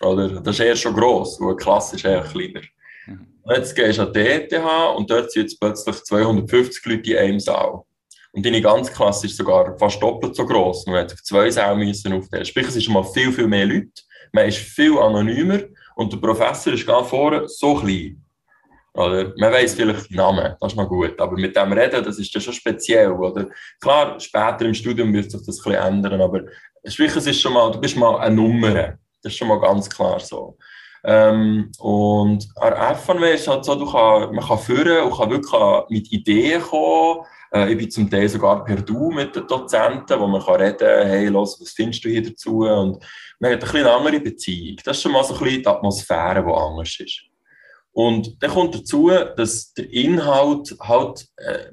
Oder? Das ist eher schon gross, weil eine Klasse ist eher kleiner. Mhm. Jetzt gehst du an die ETH und dort sind jetzt plötzlich 250 Leute in einem Saal. Und deine ganze Klasse ist sogar fast doppelt so gross. Man hat auf zwei Säle müssen aufteilen. Sprich, es ist schon mal viel, viel mehr Leute. Man ist viel anonymer und der Professor ist ganz vorne so klein. Oder man weiß vielleicht den Namen, das ist noch gut. Aber mit dem Reden, das ist dann schon speziell. Oder? Klar, später im Studium wird sich das ein bisschen ändern, aber sprich, es ist schon mal, du bist mal eine Nummer. Das ist schon mal ganz klar so. Ähm, und an FNW ist halt so, du kann, man kann führen und kann wirklich mit Ideen kommen. Äh, ich bin zum Teil sogar per Du mit den Dozenten, wo man kann reden kann, hey, los, was findest du hier dazu? Und man hat ein bisschen andere Beziehung. Das ist schon mal so ein bisschen die Atmosphäre, die anders ist. Und dann kommt dazu, dass der Inhalt halt, äh,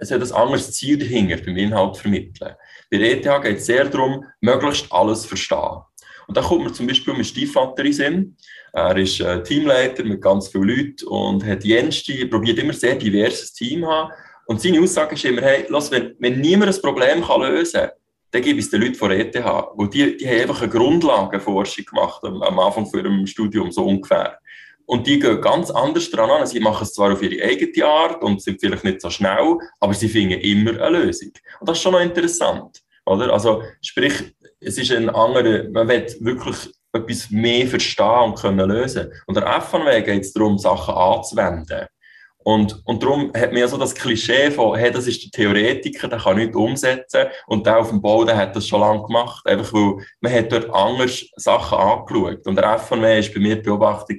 es hat ein anderes Ziel dahinter, beim Inhalt vermitteln. Bei der ETH geht es sehr darum, möglichst alles zu verstehen. Und da kommt man zum Beispiel mit Stiefvater in Sinn. Er ist äh, Teamleiter mit ganz vielen Leuten und hat jenste, probiert immer sehr diverses Team haben. Und seine Aussage ist immer, hey, lass, wenn, wenn niemand ein Problem kann lösen kann, dann gebe ich es den Leuten von ETH. Weil die, die haben einfach eine Grundlagenforschung gemacht am, am Anfang von ihrem Studium, so ungefähr. Und die gehen ganz anders dran an. Sie machen es zwar auf ihre eigene Art und sind vielleicht nicht so schnell, aber sie finden immer eine Lösung. Und das ist schon noch interessant. Oder? Also, sprich, es ist ein anderer, man will wirklich etwas mehr verstehen und können lösen. Und der FNW geht es darum, Sachen anzuwenden. Und, und darum hat man ja so das Klischee von, hey, das ist der Theoretiker, der kann nichts umsetzen. Und der auf dem Bau, der hat das schon lange gemacht. Einfach weil man hat dort anders Sachen angeschaut. Und der FNW war bei mir die Beobachtung,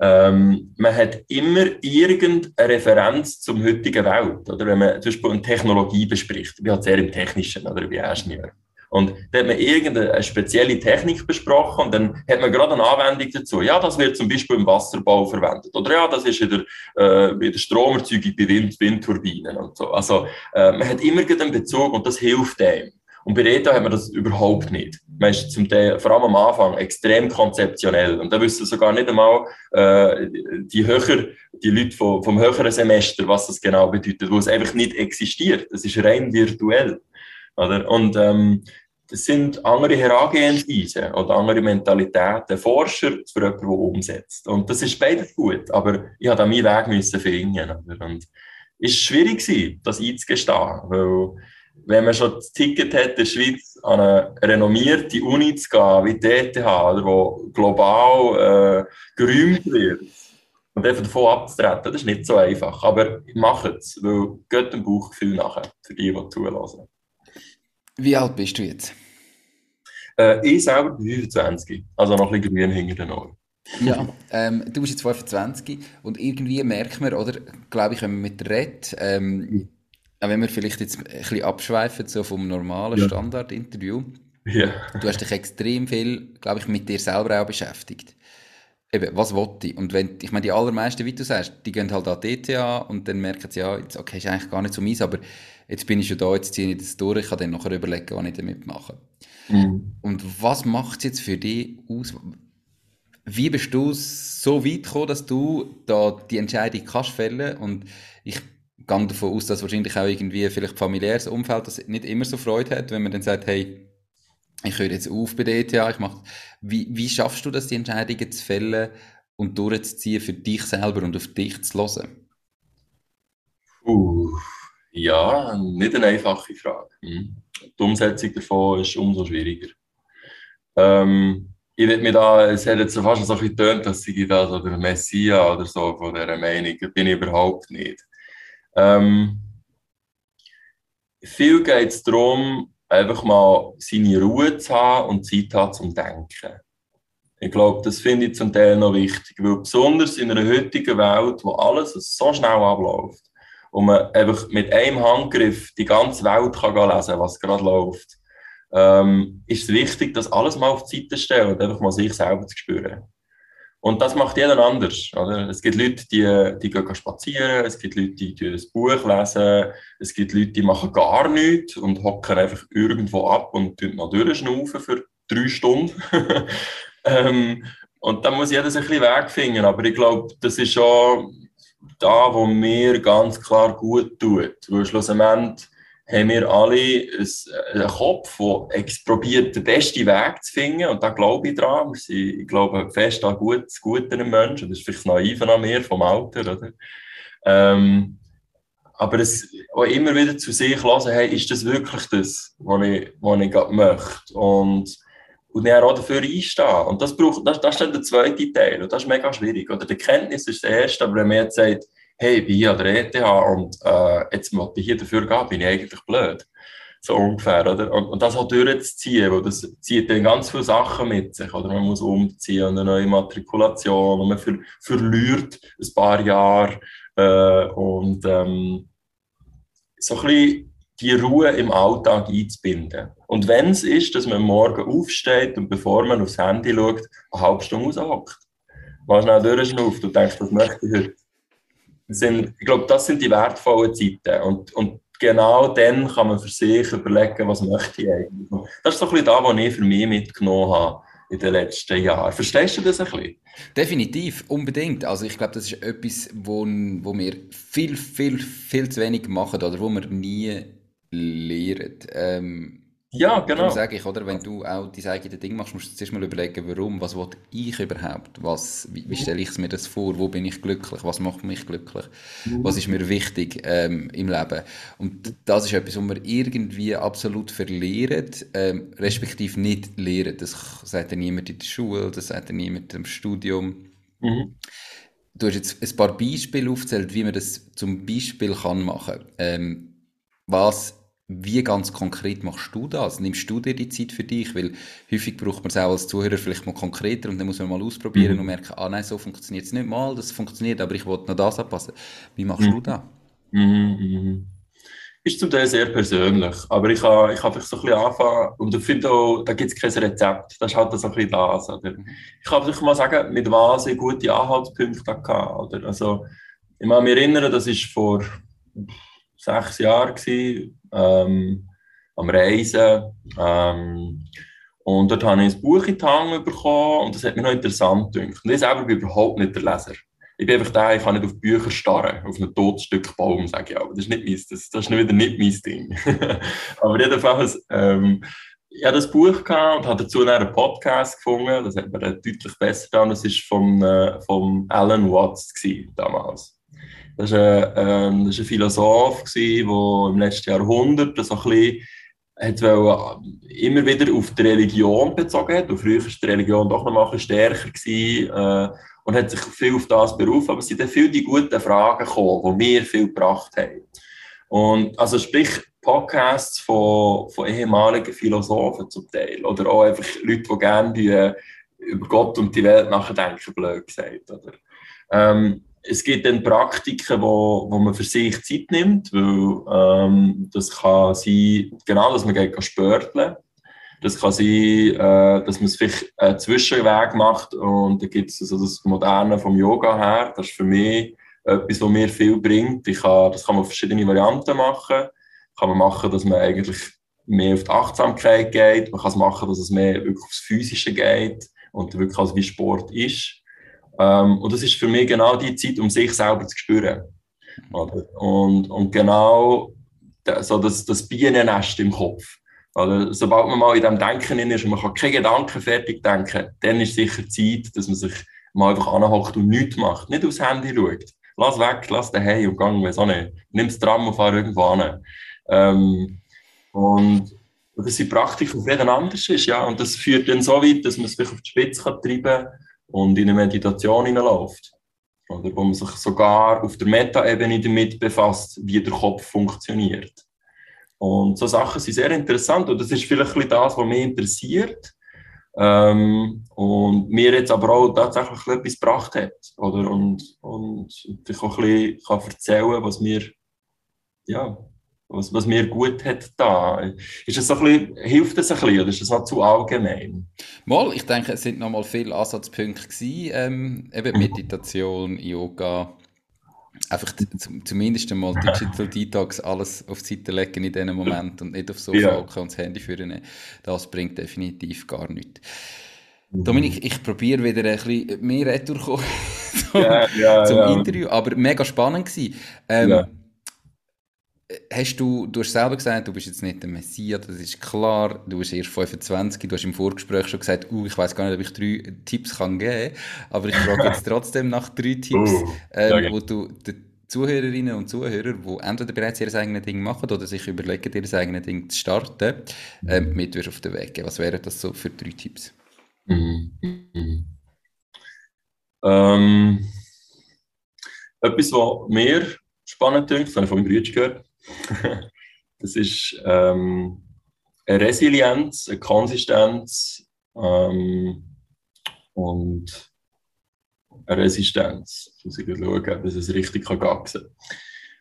ähm, man hat immer irgendeine Referenz zum heutigen Welt. Oder wenn man zum Beispiel eine Technologie bespricht. Ich bin halt sehr im Technischen, oder wie Ingenieur. Und da hat man irgendeine spezielle Technik besprochen und dann hat man gerade eine Anwendung dazu. Ja, das wird zum Beispiel im Wasserbau verwendet. Oder ja, das ist in der, äh, in der Stromerzeugung bei Wind, Windturbinen und so. Also äh, man hat immer einen Bezug und das hilft dem. Und bei ETA hat man das überhaupt nicht. Man ist zum Teil, vor allem am Anfang, extrem konzeptionell. Und da wissen sogar nicht einmal äh, die höher, die Leute vom, vom höheren Semester, was das genau bedeutet, wo es einfach nicht existiert. Es ist rein virtuell. Oder? Und ähm, das sind andere Herangehensweisen oder andere Mentalitäten. Forscher für jemanden, der umsetzt. Und das ist beides gut, aber ich da meinen Weg müssen finden. Und es war schwierig, das einzugestehen, weil wenn man schon das Ticket hat, in der Schweiz an eine renommierte Uni zu gehen, wie die ETH, die global äh, gerühmt wird, und einfach davon abzutreten, das ist nicht so einfach. Aber macht es, weil geht dem Bauchgefühl nachher, für die, die zulassen. Wie alt bist du jetzt? Äh, ich selber bin 25, also noch ein bisschen grün hinter den Ohren. ja, ähm, du bist jetzt 25 und irgendwie merkt man, oder, glaube ich, wenn man mit redet, ähm, wenn wir vielleicht jetzt ein bisschen abschweifen so vom normalen ja. Standardinterview, ja. du hast dich extrem viel, glaube ich, mit dir selber auch beschäftigt. Eben, was wollte ich? Und wenn, ich meine, die allermeisten, wie du sagst, die gehen halt an DTA und dann merken sie, ja, jetzt, okay, ist eigentlich gar nicht so meins, aber jetzt bin ich schon da, jetzt ziehe ich das durch, ich kann dann nachher überlegen, was ich damit mache. Mhm. Und was macht es jetzt für dich aus? Wie bist du so weit gekommen, dass du da die Entscheidung kannst fällen und ich gehe davon aus, dass wahrscheinlich auch irgendwie vielleicht familiäres Umfeld das nicht immer so Freude hat, wenn man dann sagt, hey, ich höre jetzt auf bei DTA, ich mache, wie, wie schaffst du das, die Entscheidungen zu fällen und durchzuziehen für dich selber und auf dich zu hören? Uh, ja, nicht eine einfache Frage. Hm. Die Umsetzung davon ist umso schwieriger. Ähm, ich würde mir da, es hat jetzt fast so ein bisschen getönt, dass ich da so der Messias oder so von dieser Meinung, bin ich überhaupt nicht. Ähm, viel geht es darum, einfach mal seine Ruhe zu haben und Zeit haben zum Denken. Ich glaube, das finde ich zum Teil noch wichtig, weil besonders in einer heutigen Welt, wo alles so schnell abläuft und man einfach mit einem Handgriff die ganze Welt kann lesen kann, was gerade läuft, ähm, ist es wichtig, dass alles mal auf die Seite stellen und einfach mal sich selber zu spüren. Und das macht jeder anders. Oder? Es gibt Leute, die, die gehen spazieren, es gibt Leute, die ein Buch lesen, es gibt Leute, die machen gar nichts und hocken einfach irgendwo ab und noch durchschnaufen für drei Stunden. ähm, und da muss jeder sich ein bisschen Weg finden. Aber ich glaube, das ist schon da, wo mir ganz klar gut tut. Weil schlussendlich haben wir alle einen Kopf, der probiert, den besten Weg zu finden. Und da glaube ich dran. Ich glaube fest an gut, das Gute einem Menschen. Das ist vielleicht das Naive an mir vom Alter. Oder? Ähm, aber es auch immer wieder zu sich hören, hey, ist das wirklich das, was ich, was ich gerade möchte? Und, und dann auch dafür einstehen. Und das, braucht, das, das ist dann der zweite Teil. Und das ist mega schwierig. Oder die Kenntnis ist das erste, aber wenn man jetzt sagt, hey, ich bin hier an der ETH und äh, jetzt muss ich hier dafür gehen, bin ich eigentlich blöd. So ungefähr, oder? Und, und das halt durchzuziehen, weil das zieht dann ganz viele Sachen mit sich, oder? Man muss umziehen und eine neue Matrikulation und man ver verliert ein paar Jahre äh, und ähm, so ein bisschen die Ruhe im Alltag einzubinden. Und wenn es ist, dass man morgen aufsteht und bevor man aufs Handy schaut, eine halbe Stunde raushockt, mal schnell durchschnauft und denkst, was möchte ich heute? Sind, ich glaube, das sind die wertvollen Zeiten. Und, und genau dann kann man für sich überlegen, was möchte ich eigentlich. Das ist so ein bisschen da, was ich für mich mitgenommen habe in den letzten Jahren. Verstehst du das ein bisschen? Definitiv, unbedingt. Also ich glaube, das ist etwas, wo, wo wir viel, viel, viel zu wenig machen oder wo wir nie lehren. Ähm, ja, genau. Darum sage ich, oder, wenn du auch dein eigenes Ding machst, musst du zuerst mal überlegen, warum, was will ich überhaupt, was, wie, wie stelle ich mir das vor, wo bin ich glücklich, was macht mich glücklich, was ist mir wichtig ähm, im Leben. Und das ist etwas, was wir irgendwie absolut verlieren, ähm, respektive nicht lehren. Das sagt ja niemand in der Schule, das sagt ja niemand im Studium. Mhm. Du hast jetzt ein paar Beispiele aufgezählt, wie man das zum Beispiel kann machen kann. Ähm, was wie ganz konkret machst du das? Nimmst du dir die Zeit für dich? Weil häufig braucht man es auch als Zuhörer vielleicht mal konkreter und dann muss man mal ausprobieren mhm. und merken, ah nein, so funktioniert es nicht mal, das funktioniert, aber ich wollte noch das anpassen. Wie machst mhm. du das? Mhm, mhm. Ist zum Teil sehr persönlich, aber ich habe ich hab so ein bisschen anfangen und ich finde auch, da gibt es kein Rezept, das ist halt so ein bisschen das. Oder? Mhm. Ich kann vielleicht mal sagen, mit was ich gute Anhaltspunkte hatte. Oder? Also, ich kann mich erinnern, das war vor sechs Jahren, gewesen, ähm, am Reisen. Ähm, und dort habe ich ein Buch in die Hand bekommen und das hat mich noch interessant gedacht. Und ich selber bin überhaupt nicht der Leser. Ich bin einfach der, ich kann nicht auf Bücher starren, auf ein totes Stück Baum, sage ich aber. Das ist nicht mein, das, das ist wieder nicht mein Ding. aber jedenfalls, ähm, ich hatte das Buch gehabt und habe dazu einen Podcast gefunden. Das hat mir deutlich besser getan. Das war von, äh, von Alan Watts damals. Das war ein, ähm, ein Philosoph, der im letzten Jahrhundert so ein bisschen hat immer wieder auf die Religion bezogen hat. Und früher war die Religion doch noch mal stärker gewesen, äh, und hat sich viel auf das berufen. Aber es sind dann viele die guten Fragen gekommen, die mir viel gebracht haben. Und also sprich Podcasts von, von ehemaligen Philosophen zum Teil oder auch einfach Leute, die gerne äh, über Gott und die Welt nachdenken, blöd gesagt. Oder? Ähm, es gibt dann Praktiken, wo, wo man für sich Zeit nimmt, weil ähm, das kann sein, genau, dass man geht spörteln. Das kann sein, äh, dass man es vielleicht einen Zwischenweg macht und da gibt es also das Moderne vom Yoga her. Das ist für mich etwas, was mir viel bringt. Ich kann, das kann man auf verschiedene Varianten machen. Kann man machen, dass man eigentlich mehr auf die Achtsamkeit geht. Man kann es machen, dass es mehr wirklich aufs Physische geht und wirklich als wie Sport ist. Ähm, und das ist für mich genau die Zeit, um sich selber zu spüren. Oder? Und, und genau so das, das Bienennest im Kopf. Oder? Sobald man mal in dem Denken ist und man kann keine Gedanken fertig denken, dann ist sicher Zeit, dass man sich mal einfach anhockt und nichts macht. Nicht aufs Handy schaut. Lass weg, lass den Hey und gang, weiß auch nicht. Nimm das Tram und fahr irgendwo an. Ähm, und dass die Praktik auf jeden anders ist, ja. Und das führt dann so weit, dass man es auf die Spitze treiben kann und in eine Meditation hineinläuft. Oder wo man sich sogar auf der Meta-Ebene damit befasst, wie der Kopf funktioniert. Und so Sachen sind sehr interessant und das ist vielleicht das, was mich interessiert. Ähm, und mir jetzt aber auch tatsächlich etwas gebracht hat. Oder? Und, und ich auch ein bisschen kann erzählen was mir, ja, was, was mir gut hat da. Ist das so ein bisschen, hilft das ein bisschen oder ist das noch zu allgemein? Mal, ich denke, es sind noch mal viele Ansatzpunkte gewesen, ähm, eben mhm. Meditation, Yoga, einfach zumindest einmal Digital Detox alles auf die Seite legen in diesem Moment und nicht aufs Sofa ja. und das Handy führen. Das bringt definitiv gar nichts. Mhm. Dominik, ich probiere wieder ein bisschen mehr Retour zum, ja, ja, zum Interview, aber mega spannend gewesen. Ähm, hast du, du hast selber gesagt, du bist jetzt nicht der Messias, das ist klar, du bist erst 25, du hast im Vorgespräch schon gesagt, uh, ich weiß gar nicht, ob ich drei Tipps kann geben aber ich frage jetzt trotzdem nach drei Tipps, uh, ähm, wo du den Zuhörerinnen und Zuhörer, die entweder bereits ihr eigenes Ding machen oder sich überlegen, ihr eigenes Ding zu starten, ähm, mit auf den Weg geben. Was wären das so für drei Tipps? Mhm. Mhm. Ähm, etwas, was mir spannend klingt, das habe ich von meinem Bruder gehört, das ist ähm, eine Resilienz, eine Konsistenz ähm, und eine Resistenz. Ich muss ich schauen, ob es richtig kann gaxen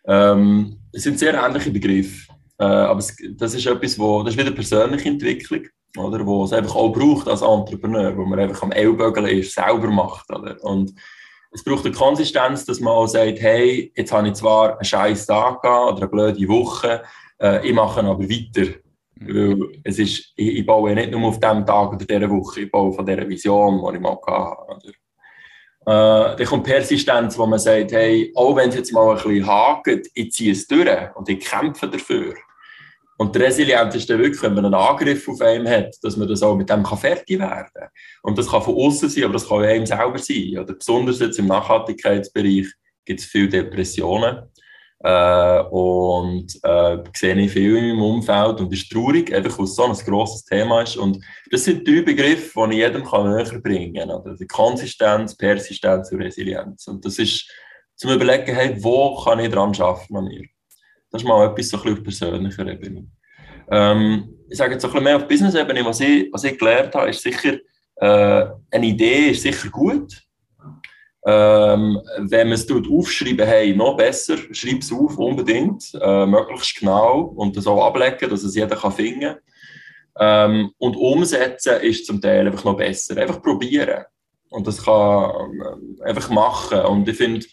ähm, Es sind sehr ähnliche Begriffe, äh, aber es, das ist etwas, wo, das ist wieder persönliche Entwicklung, oder, wo es einfach auch braucht als Entrepreneur, wo man einfach am Ellbogen ist, selber macht. Oder? Und es braucht eine Konsistenz, dass man auch sagt, hey, jetzt habe ich zwar einen scheiß Tag gehabt oder eine blöde Woche, äh, ich mache aber weiter. Mhm. Weil es ist, ich, ich, baue nicht nur auf diesem Tag oder dieser Woche, ich baue von dieser Vision, die ich mal hatte. Äh, dann kommt Persistenz, wo man sagt, hey, auch wenn es jetzt mal ein bisschen hakt, ich ziehe es durch und ich kämpfe dafür. Und die Resilienz ist dann wirklich, wenn man einen Angriff auf einen hat, dass man das auch mit dem kann fertig werden kann. Und das kann von außen sein, aber das kann auch einem selber sein. Oder besonders jetzt im Nachhaltigkeitsbereich gibt es viele Depressionen. Äh, und äh, sehe ich viel in meinem Umfeld und ist traurig, einfach weil es so ein grosses Thema ist. Und das sind drei Begriffe, die ich jedem kann näher bringen kann. Die Konsistenz, Persistenz und Resilienz. Und das ist zum Überlegen, hey, wo kann ich dran arbeiten an mir? Das ist mal etwas so ein auf persönlicher Ebene. Ähm, ich sage jetzt ein bisschen mehr auf Business-Ebene, was ich, was ich gelernt habe, ist sicher, äh, eine Idee ist sicher gut. Ähm, wenn man es aufschreiben, hey, noch besser, schreib es auf, unbedingt, äh, möglichst genau und das auch ablegen, dass es jeder kann finden ähm, Und umsetzen ist zum Teil einfach noch besser. Einfach probieren. Und das kann äh, einfach machen. Und ich finde,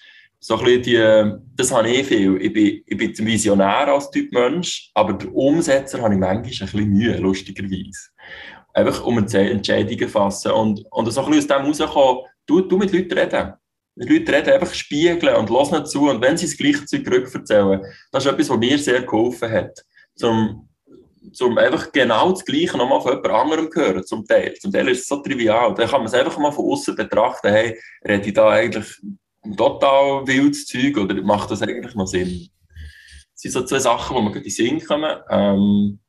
so ein bisschen die, das habe ich viel. Ich bin, ich bin Visionär als Typ Mensch, aber der Umsetzer habe ich manchmal ein bisschen Mühe, lustigerweise. Einfach um Entscheidungen fassen und, und so ein bisschen aus dem rauskommen, du, du mit Leuten reden. Mit Leuten reden, einfach spiegeln und hören zu und wenn sie das gleiche Zeug rückerzählen, das ist etwas, was mir sehr geholfen hat, zum, zum einfach genau das Gleiche nochmal von jemand anderem hören, zum Teil. Zum Teil ist es so trivial. Dann kann man es einfach mal von außen betrachten, hey, rede ich da eigentlich total wildes Zeug oder macht das eigentlich noch Sinn? Das sind so zwei Sachen, die mir in den Sinn kommen. Ähm,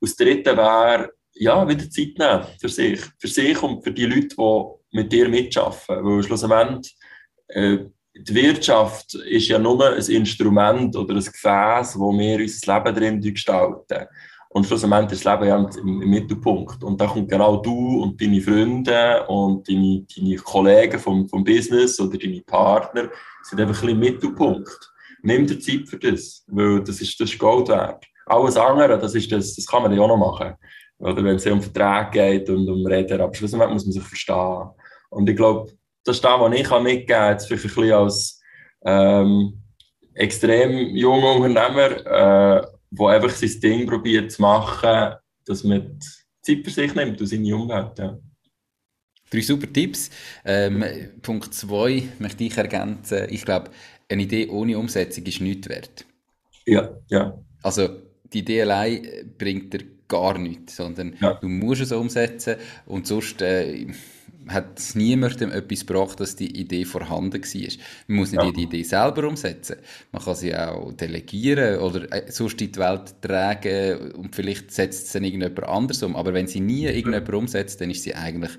aus dritten wäre, ja, wieder Zeit nehmen für sich. Für sich und für die Leute, die mit dir mitarbeiten. Weil schlussendlich, äh, die Wirtschaft ist ja nur ein Instrument oder ein Gefäß, wo wir unser Leben drin gestalten. Und schlussendlich ist das Leben ja im, im, Mittelpunkt. Und da kommt genau du und deine Freunde und deine, deine Kollegen vom, vom Business oder deine Partner sind einfach ein bisschen im Mittelpunkt. Nimm dir Zeit für das, weil das ist, das ist Gold wert. Alles andere, das, ist das, das kann man ja auch noch machen. oder wenn es um Verträge geht und um Reden, aber schlussendlich muss man sich verstehen. Und ich glaube, das ist das, was ich mitgeben kann, jetzt vielleicht ein bisschen als ähm, extrem junger Unternehmer, äh, der einfach sein Ding probiert zu machen, dass man Zeit für sich nimmt und seine Umwelt. Ja. Drei super Tipps. Ähm, Punkt 2 möchte ich ergänzen. Ich glaube, eine Idee ohne Umsetzung ist nichts wert. Ja, ja. Also die Idee allein bringt dir gar nichts, sondern ja. du musst es umsetzen und sonst äh, hat es niemandem etwas gebracht, dass die Idee vorhanden war. Man muss nicht ja. die Idee selber umsetzen. Man kann sie auch delegieren oder äh, sonst in die Welt tragen und vielleicht setzt es dann irgendjemand anders um. Aber wenn sie nie irgendjemand umsetzt, dann ist sie eigentlich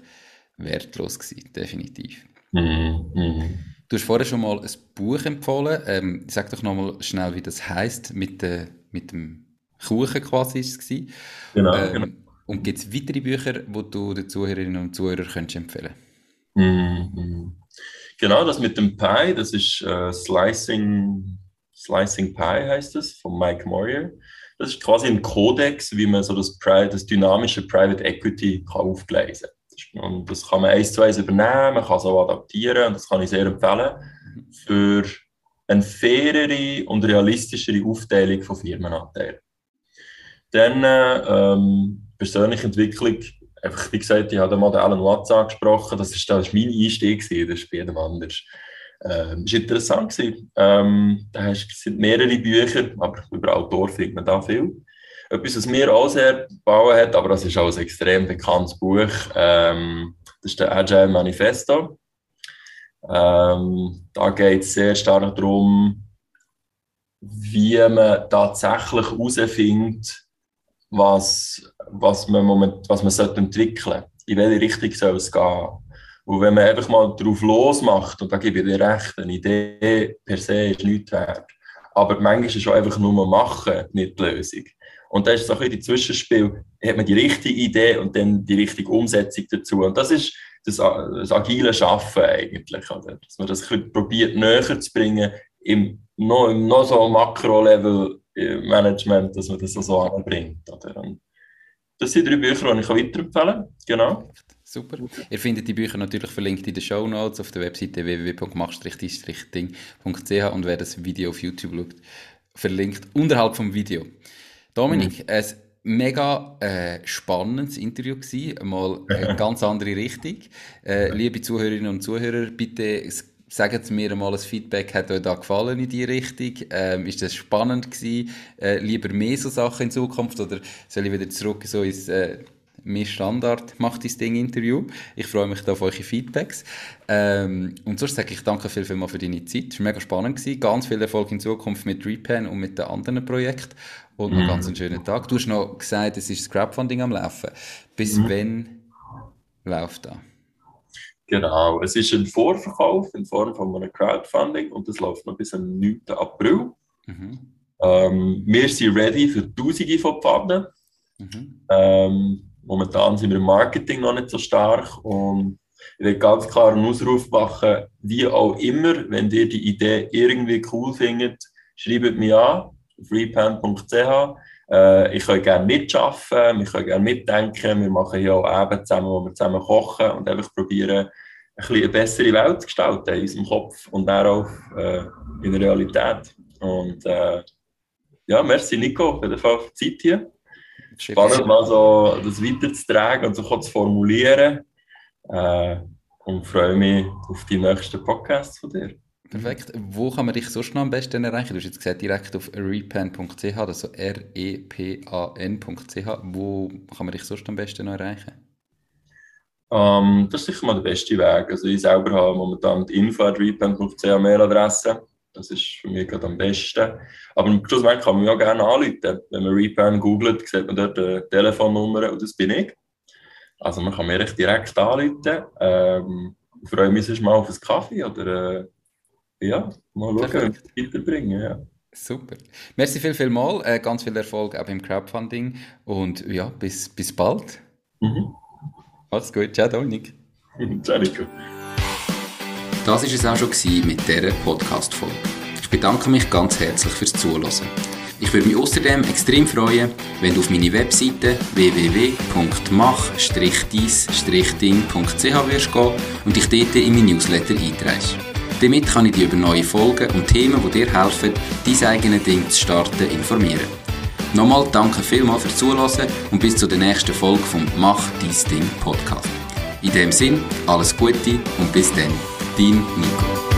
wertlos gewesen, definitiv. Mhm. Mhm. Du hast vorher schon mal ein Buch empfohlen. Ähm, sag doch nochmal schnell, wie das heißt mit, äh, mit dem Kuchen quasi ist es Genau, ähm, genau. Und gibt es weitere Bücher, die du den Zuhörerinnen und Zuhörern könntest empfehlen mhm. Genau, das mit dem Pie, das ist äh, Slicing, Slicing Pie heißt es, von Mike Moyer. Das ist quasi ein Kodex, wie man so das, das dynamische Private Equity kann aufgleisen kann. Und das kann man eins zu eins übernehmen, man kann es auch adaptieren und das kann ich sehr empfehlen für eine fairere und realistischere Aufteilung von Firmenanteilen. Dann ähm, persönliche Entwicklung, einfach wie gesagt, ich habe mal den Alan Watts angesprochen, das ist, das ist mein Einstieg, das ist bei jedem anders. Ähm, ist interessant gewesen. Ähm, da sind mehrere Bücher, aber über Autor findet man da viel. Etwas, was mir auch sehr gebaut hat, aber das ist auch ein extrem bekanntes Buch, ähm, das ist der Agile Manifesto. Ähm, da geht es sehr stark darum, wie man tatsächlich herausfindet, was, was man, moment, was man sollte entwickeln. In welche Richtung soll es gehen? Und wenn man einfach mal drauf losmacht, und da gebe ich dir recht, eine Idee per se ist nichts wert. Aber manchmal ist schon einfach nur machen, nicht die Lösung. Und da ist so ein bisschen die Zwischenspiel, hat man die richtige Idee und dann die richtige Umsetzung dazu. Und das ist das, das agile Schaffen eigentlich, oder? dass man das ein bisschen probiert näher zu bringen im noch, im noch so Makro-Level Management, dass man das so anbringt. Oder? Und das sind drei Bücher, die ich weiterempfehlen kann. Genau. Super. Ihr findet die Bücher natürlich verlinkt in den Show Notes auf der Webseite www.mach-ding.ch und wer das Video auf YouTube schaut, verlinkt unterhalb vom Video. Dominik, mhm. ein mega äh, spannendes Interview gewesen, mal eine ganz andere Richtung. Äh, liebe Zuhörerinnen und Zuhörer, bitte Sagt mir mal ein Feedback, hat euch da gefallen in die Richtung? Ähm, ist das spannend gewesen? Äh, lieber mehr so Sachen in Zukunft oder soll ich wieder zurück so ins äh, mehr Standard macht das Ding Interview? Ich freue mich da auf eure Feedbacks. Ähm, und sonst sage ich danke viel, viel mal für deine Zeit. Es war mega spannend gewesen. Ganz viel Erfolg in Zukunft mit Repan und mit den anderen Projekten. Und noch mhm. ganz einen schönen Tag. Du hast noch gesagt, es ist das Crowdfunding am Laufen. Bis mhm. wann läuft das? Genau, es ist ein Vorverkauf in Form von einem Crowdfunding und das läuft noch bis am 9. April. Mhm. Ähm, wir sind ready für Tausende von Pfannen. Mhm. Ähm, momentan sind wir im Marketing noch nicht so stark und ich will ganz klar einen Ausruf machen, wie auch immer, wenn ihr die Idee irgendwie cool findet, schreibt mich an, freepan.ch. Äh, ich kann gerne mitschaffen, wir können gerne mitdenken, wir machen hier auch Abend zusammen, wo wir zusammen kochen und einfach probieren, ein eine bessere Welt zu gestalten in unserem Kopf und dann auch äh, in der Realität. Und äh, ja, merci Nico für die Zeit hier. Spannend, mal so das weiterzutragen und so zu formulieren. Äh, und freue mich auf die nächsten Podcasts von dir. Perfekt. Wo kann man dich sonst noch am besten erreichen? Du hast jetzt gesagt, direkt auf repan.ch, also R-E-P-A-N.ch. Wo kann man dich sonst am besten noch erreichen? Ähm, das ist sicher mal der beste Weg. Also ich selber habe momentan die info.repan.ch Mailadresse. Das ist für mich gerade am besten. Aber im Schlussendlich kann man mich auch gerne anrufen. Wenn man Repan googelt, sieht man dort eine Telefonnummer und das bin ich. Also man kann mir recht direkt anrufen. Ähm, freue mich mal auf einen Kaffee oder äh, ja, mal schauen, wie es weiterbringen. Ja. Super. Merci viel, viel mal. Äh, ganz viel Erfolg auch im Crowdfunding und ja, bis, bis bald. Mhm. Alles gut, ciao Dominik. ciao Nico. Das war es auch schon mit dieser Podcast-Folge. Ich bedanke mich ganz herzlich fürs Zuhören. Ich würde mich außerdem extrem freuen, wenn du auf meine Webseite www.mach-deis-ding.ch wirst gehen und dich dort in mein Newsletter einträgst. Damit kann ich dich über neue Folgen und Themen, die dir helfen, dein eigenes Ding zu starten, informieren. Nochmal danke vielmals fürs Zuhören und bis zur nächsten Folge vom Mach dein Ding Podcast. In dem Sinn, alles Gute und bis dann, dein Nico.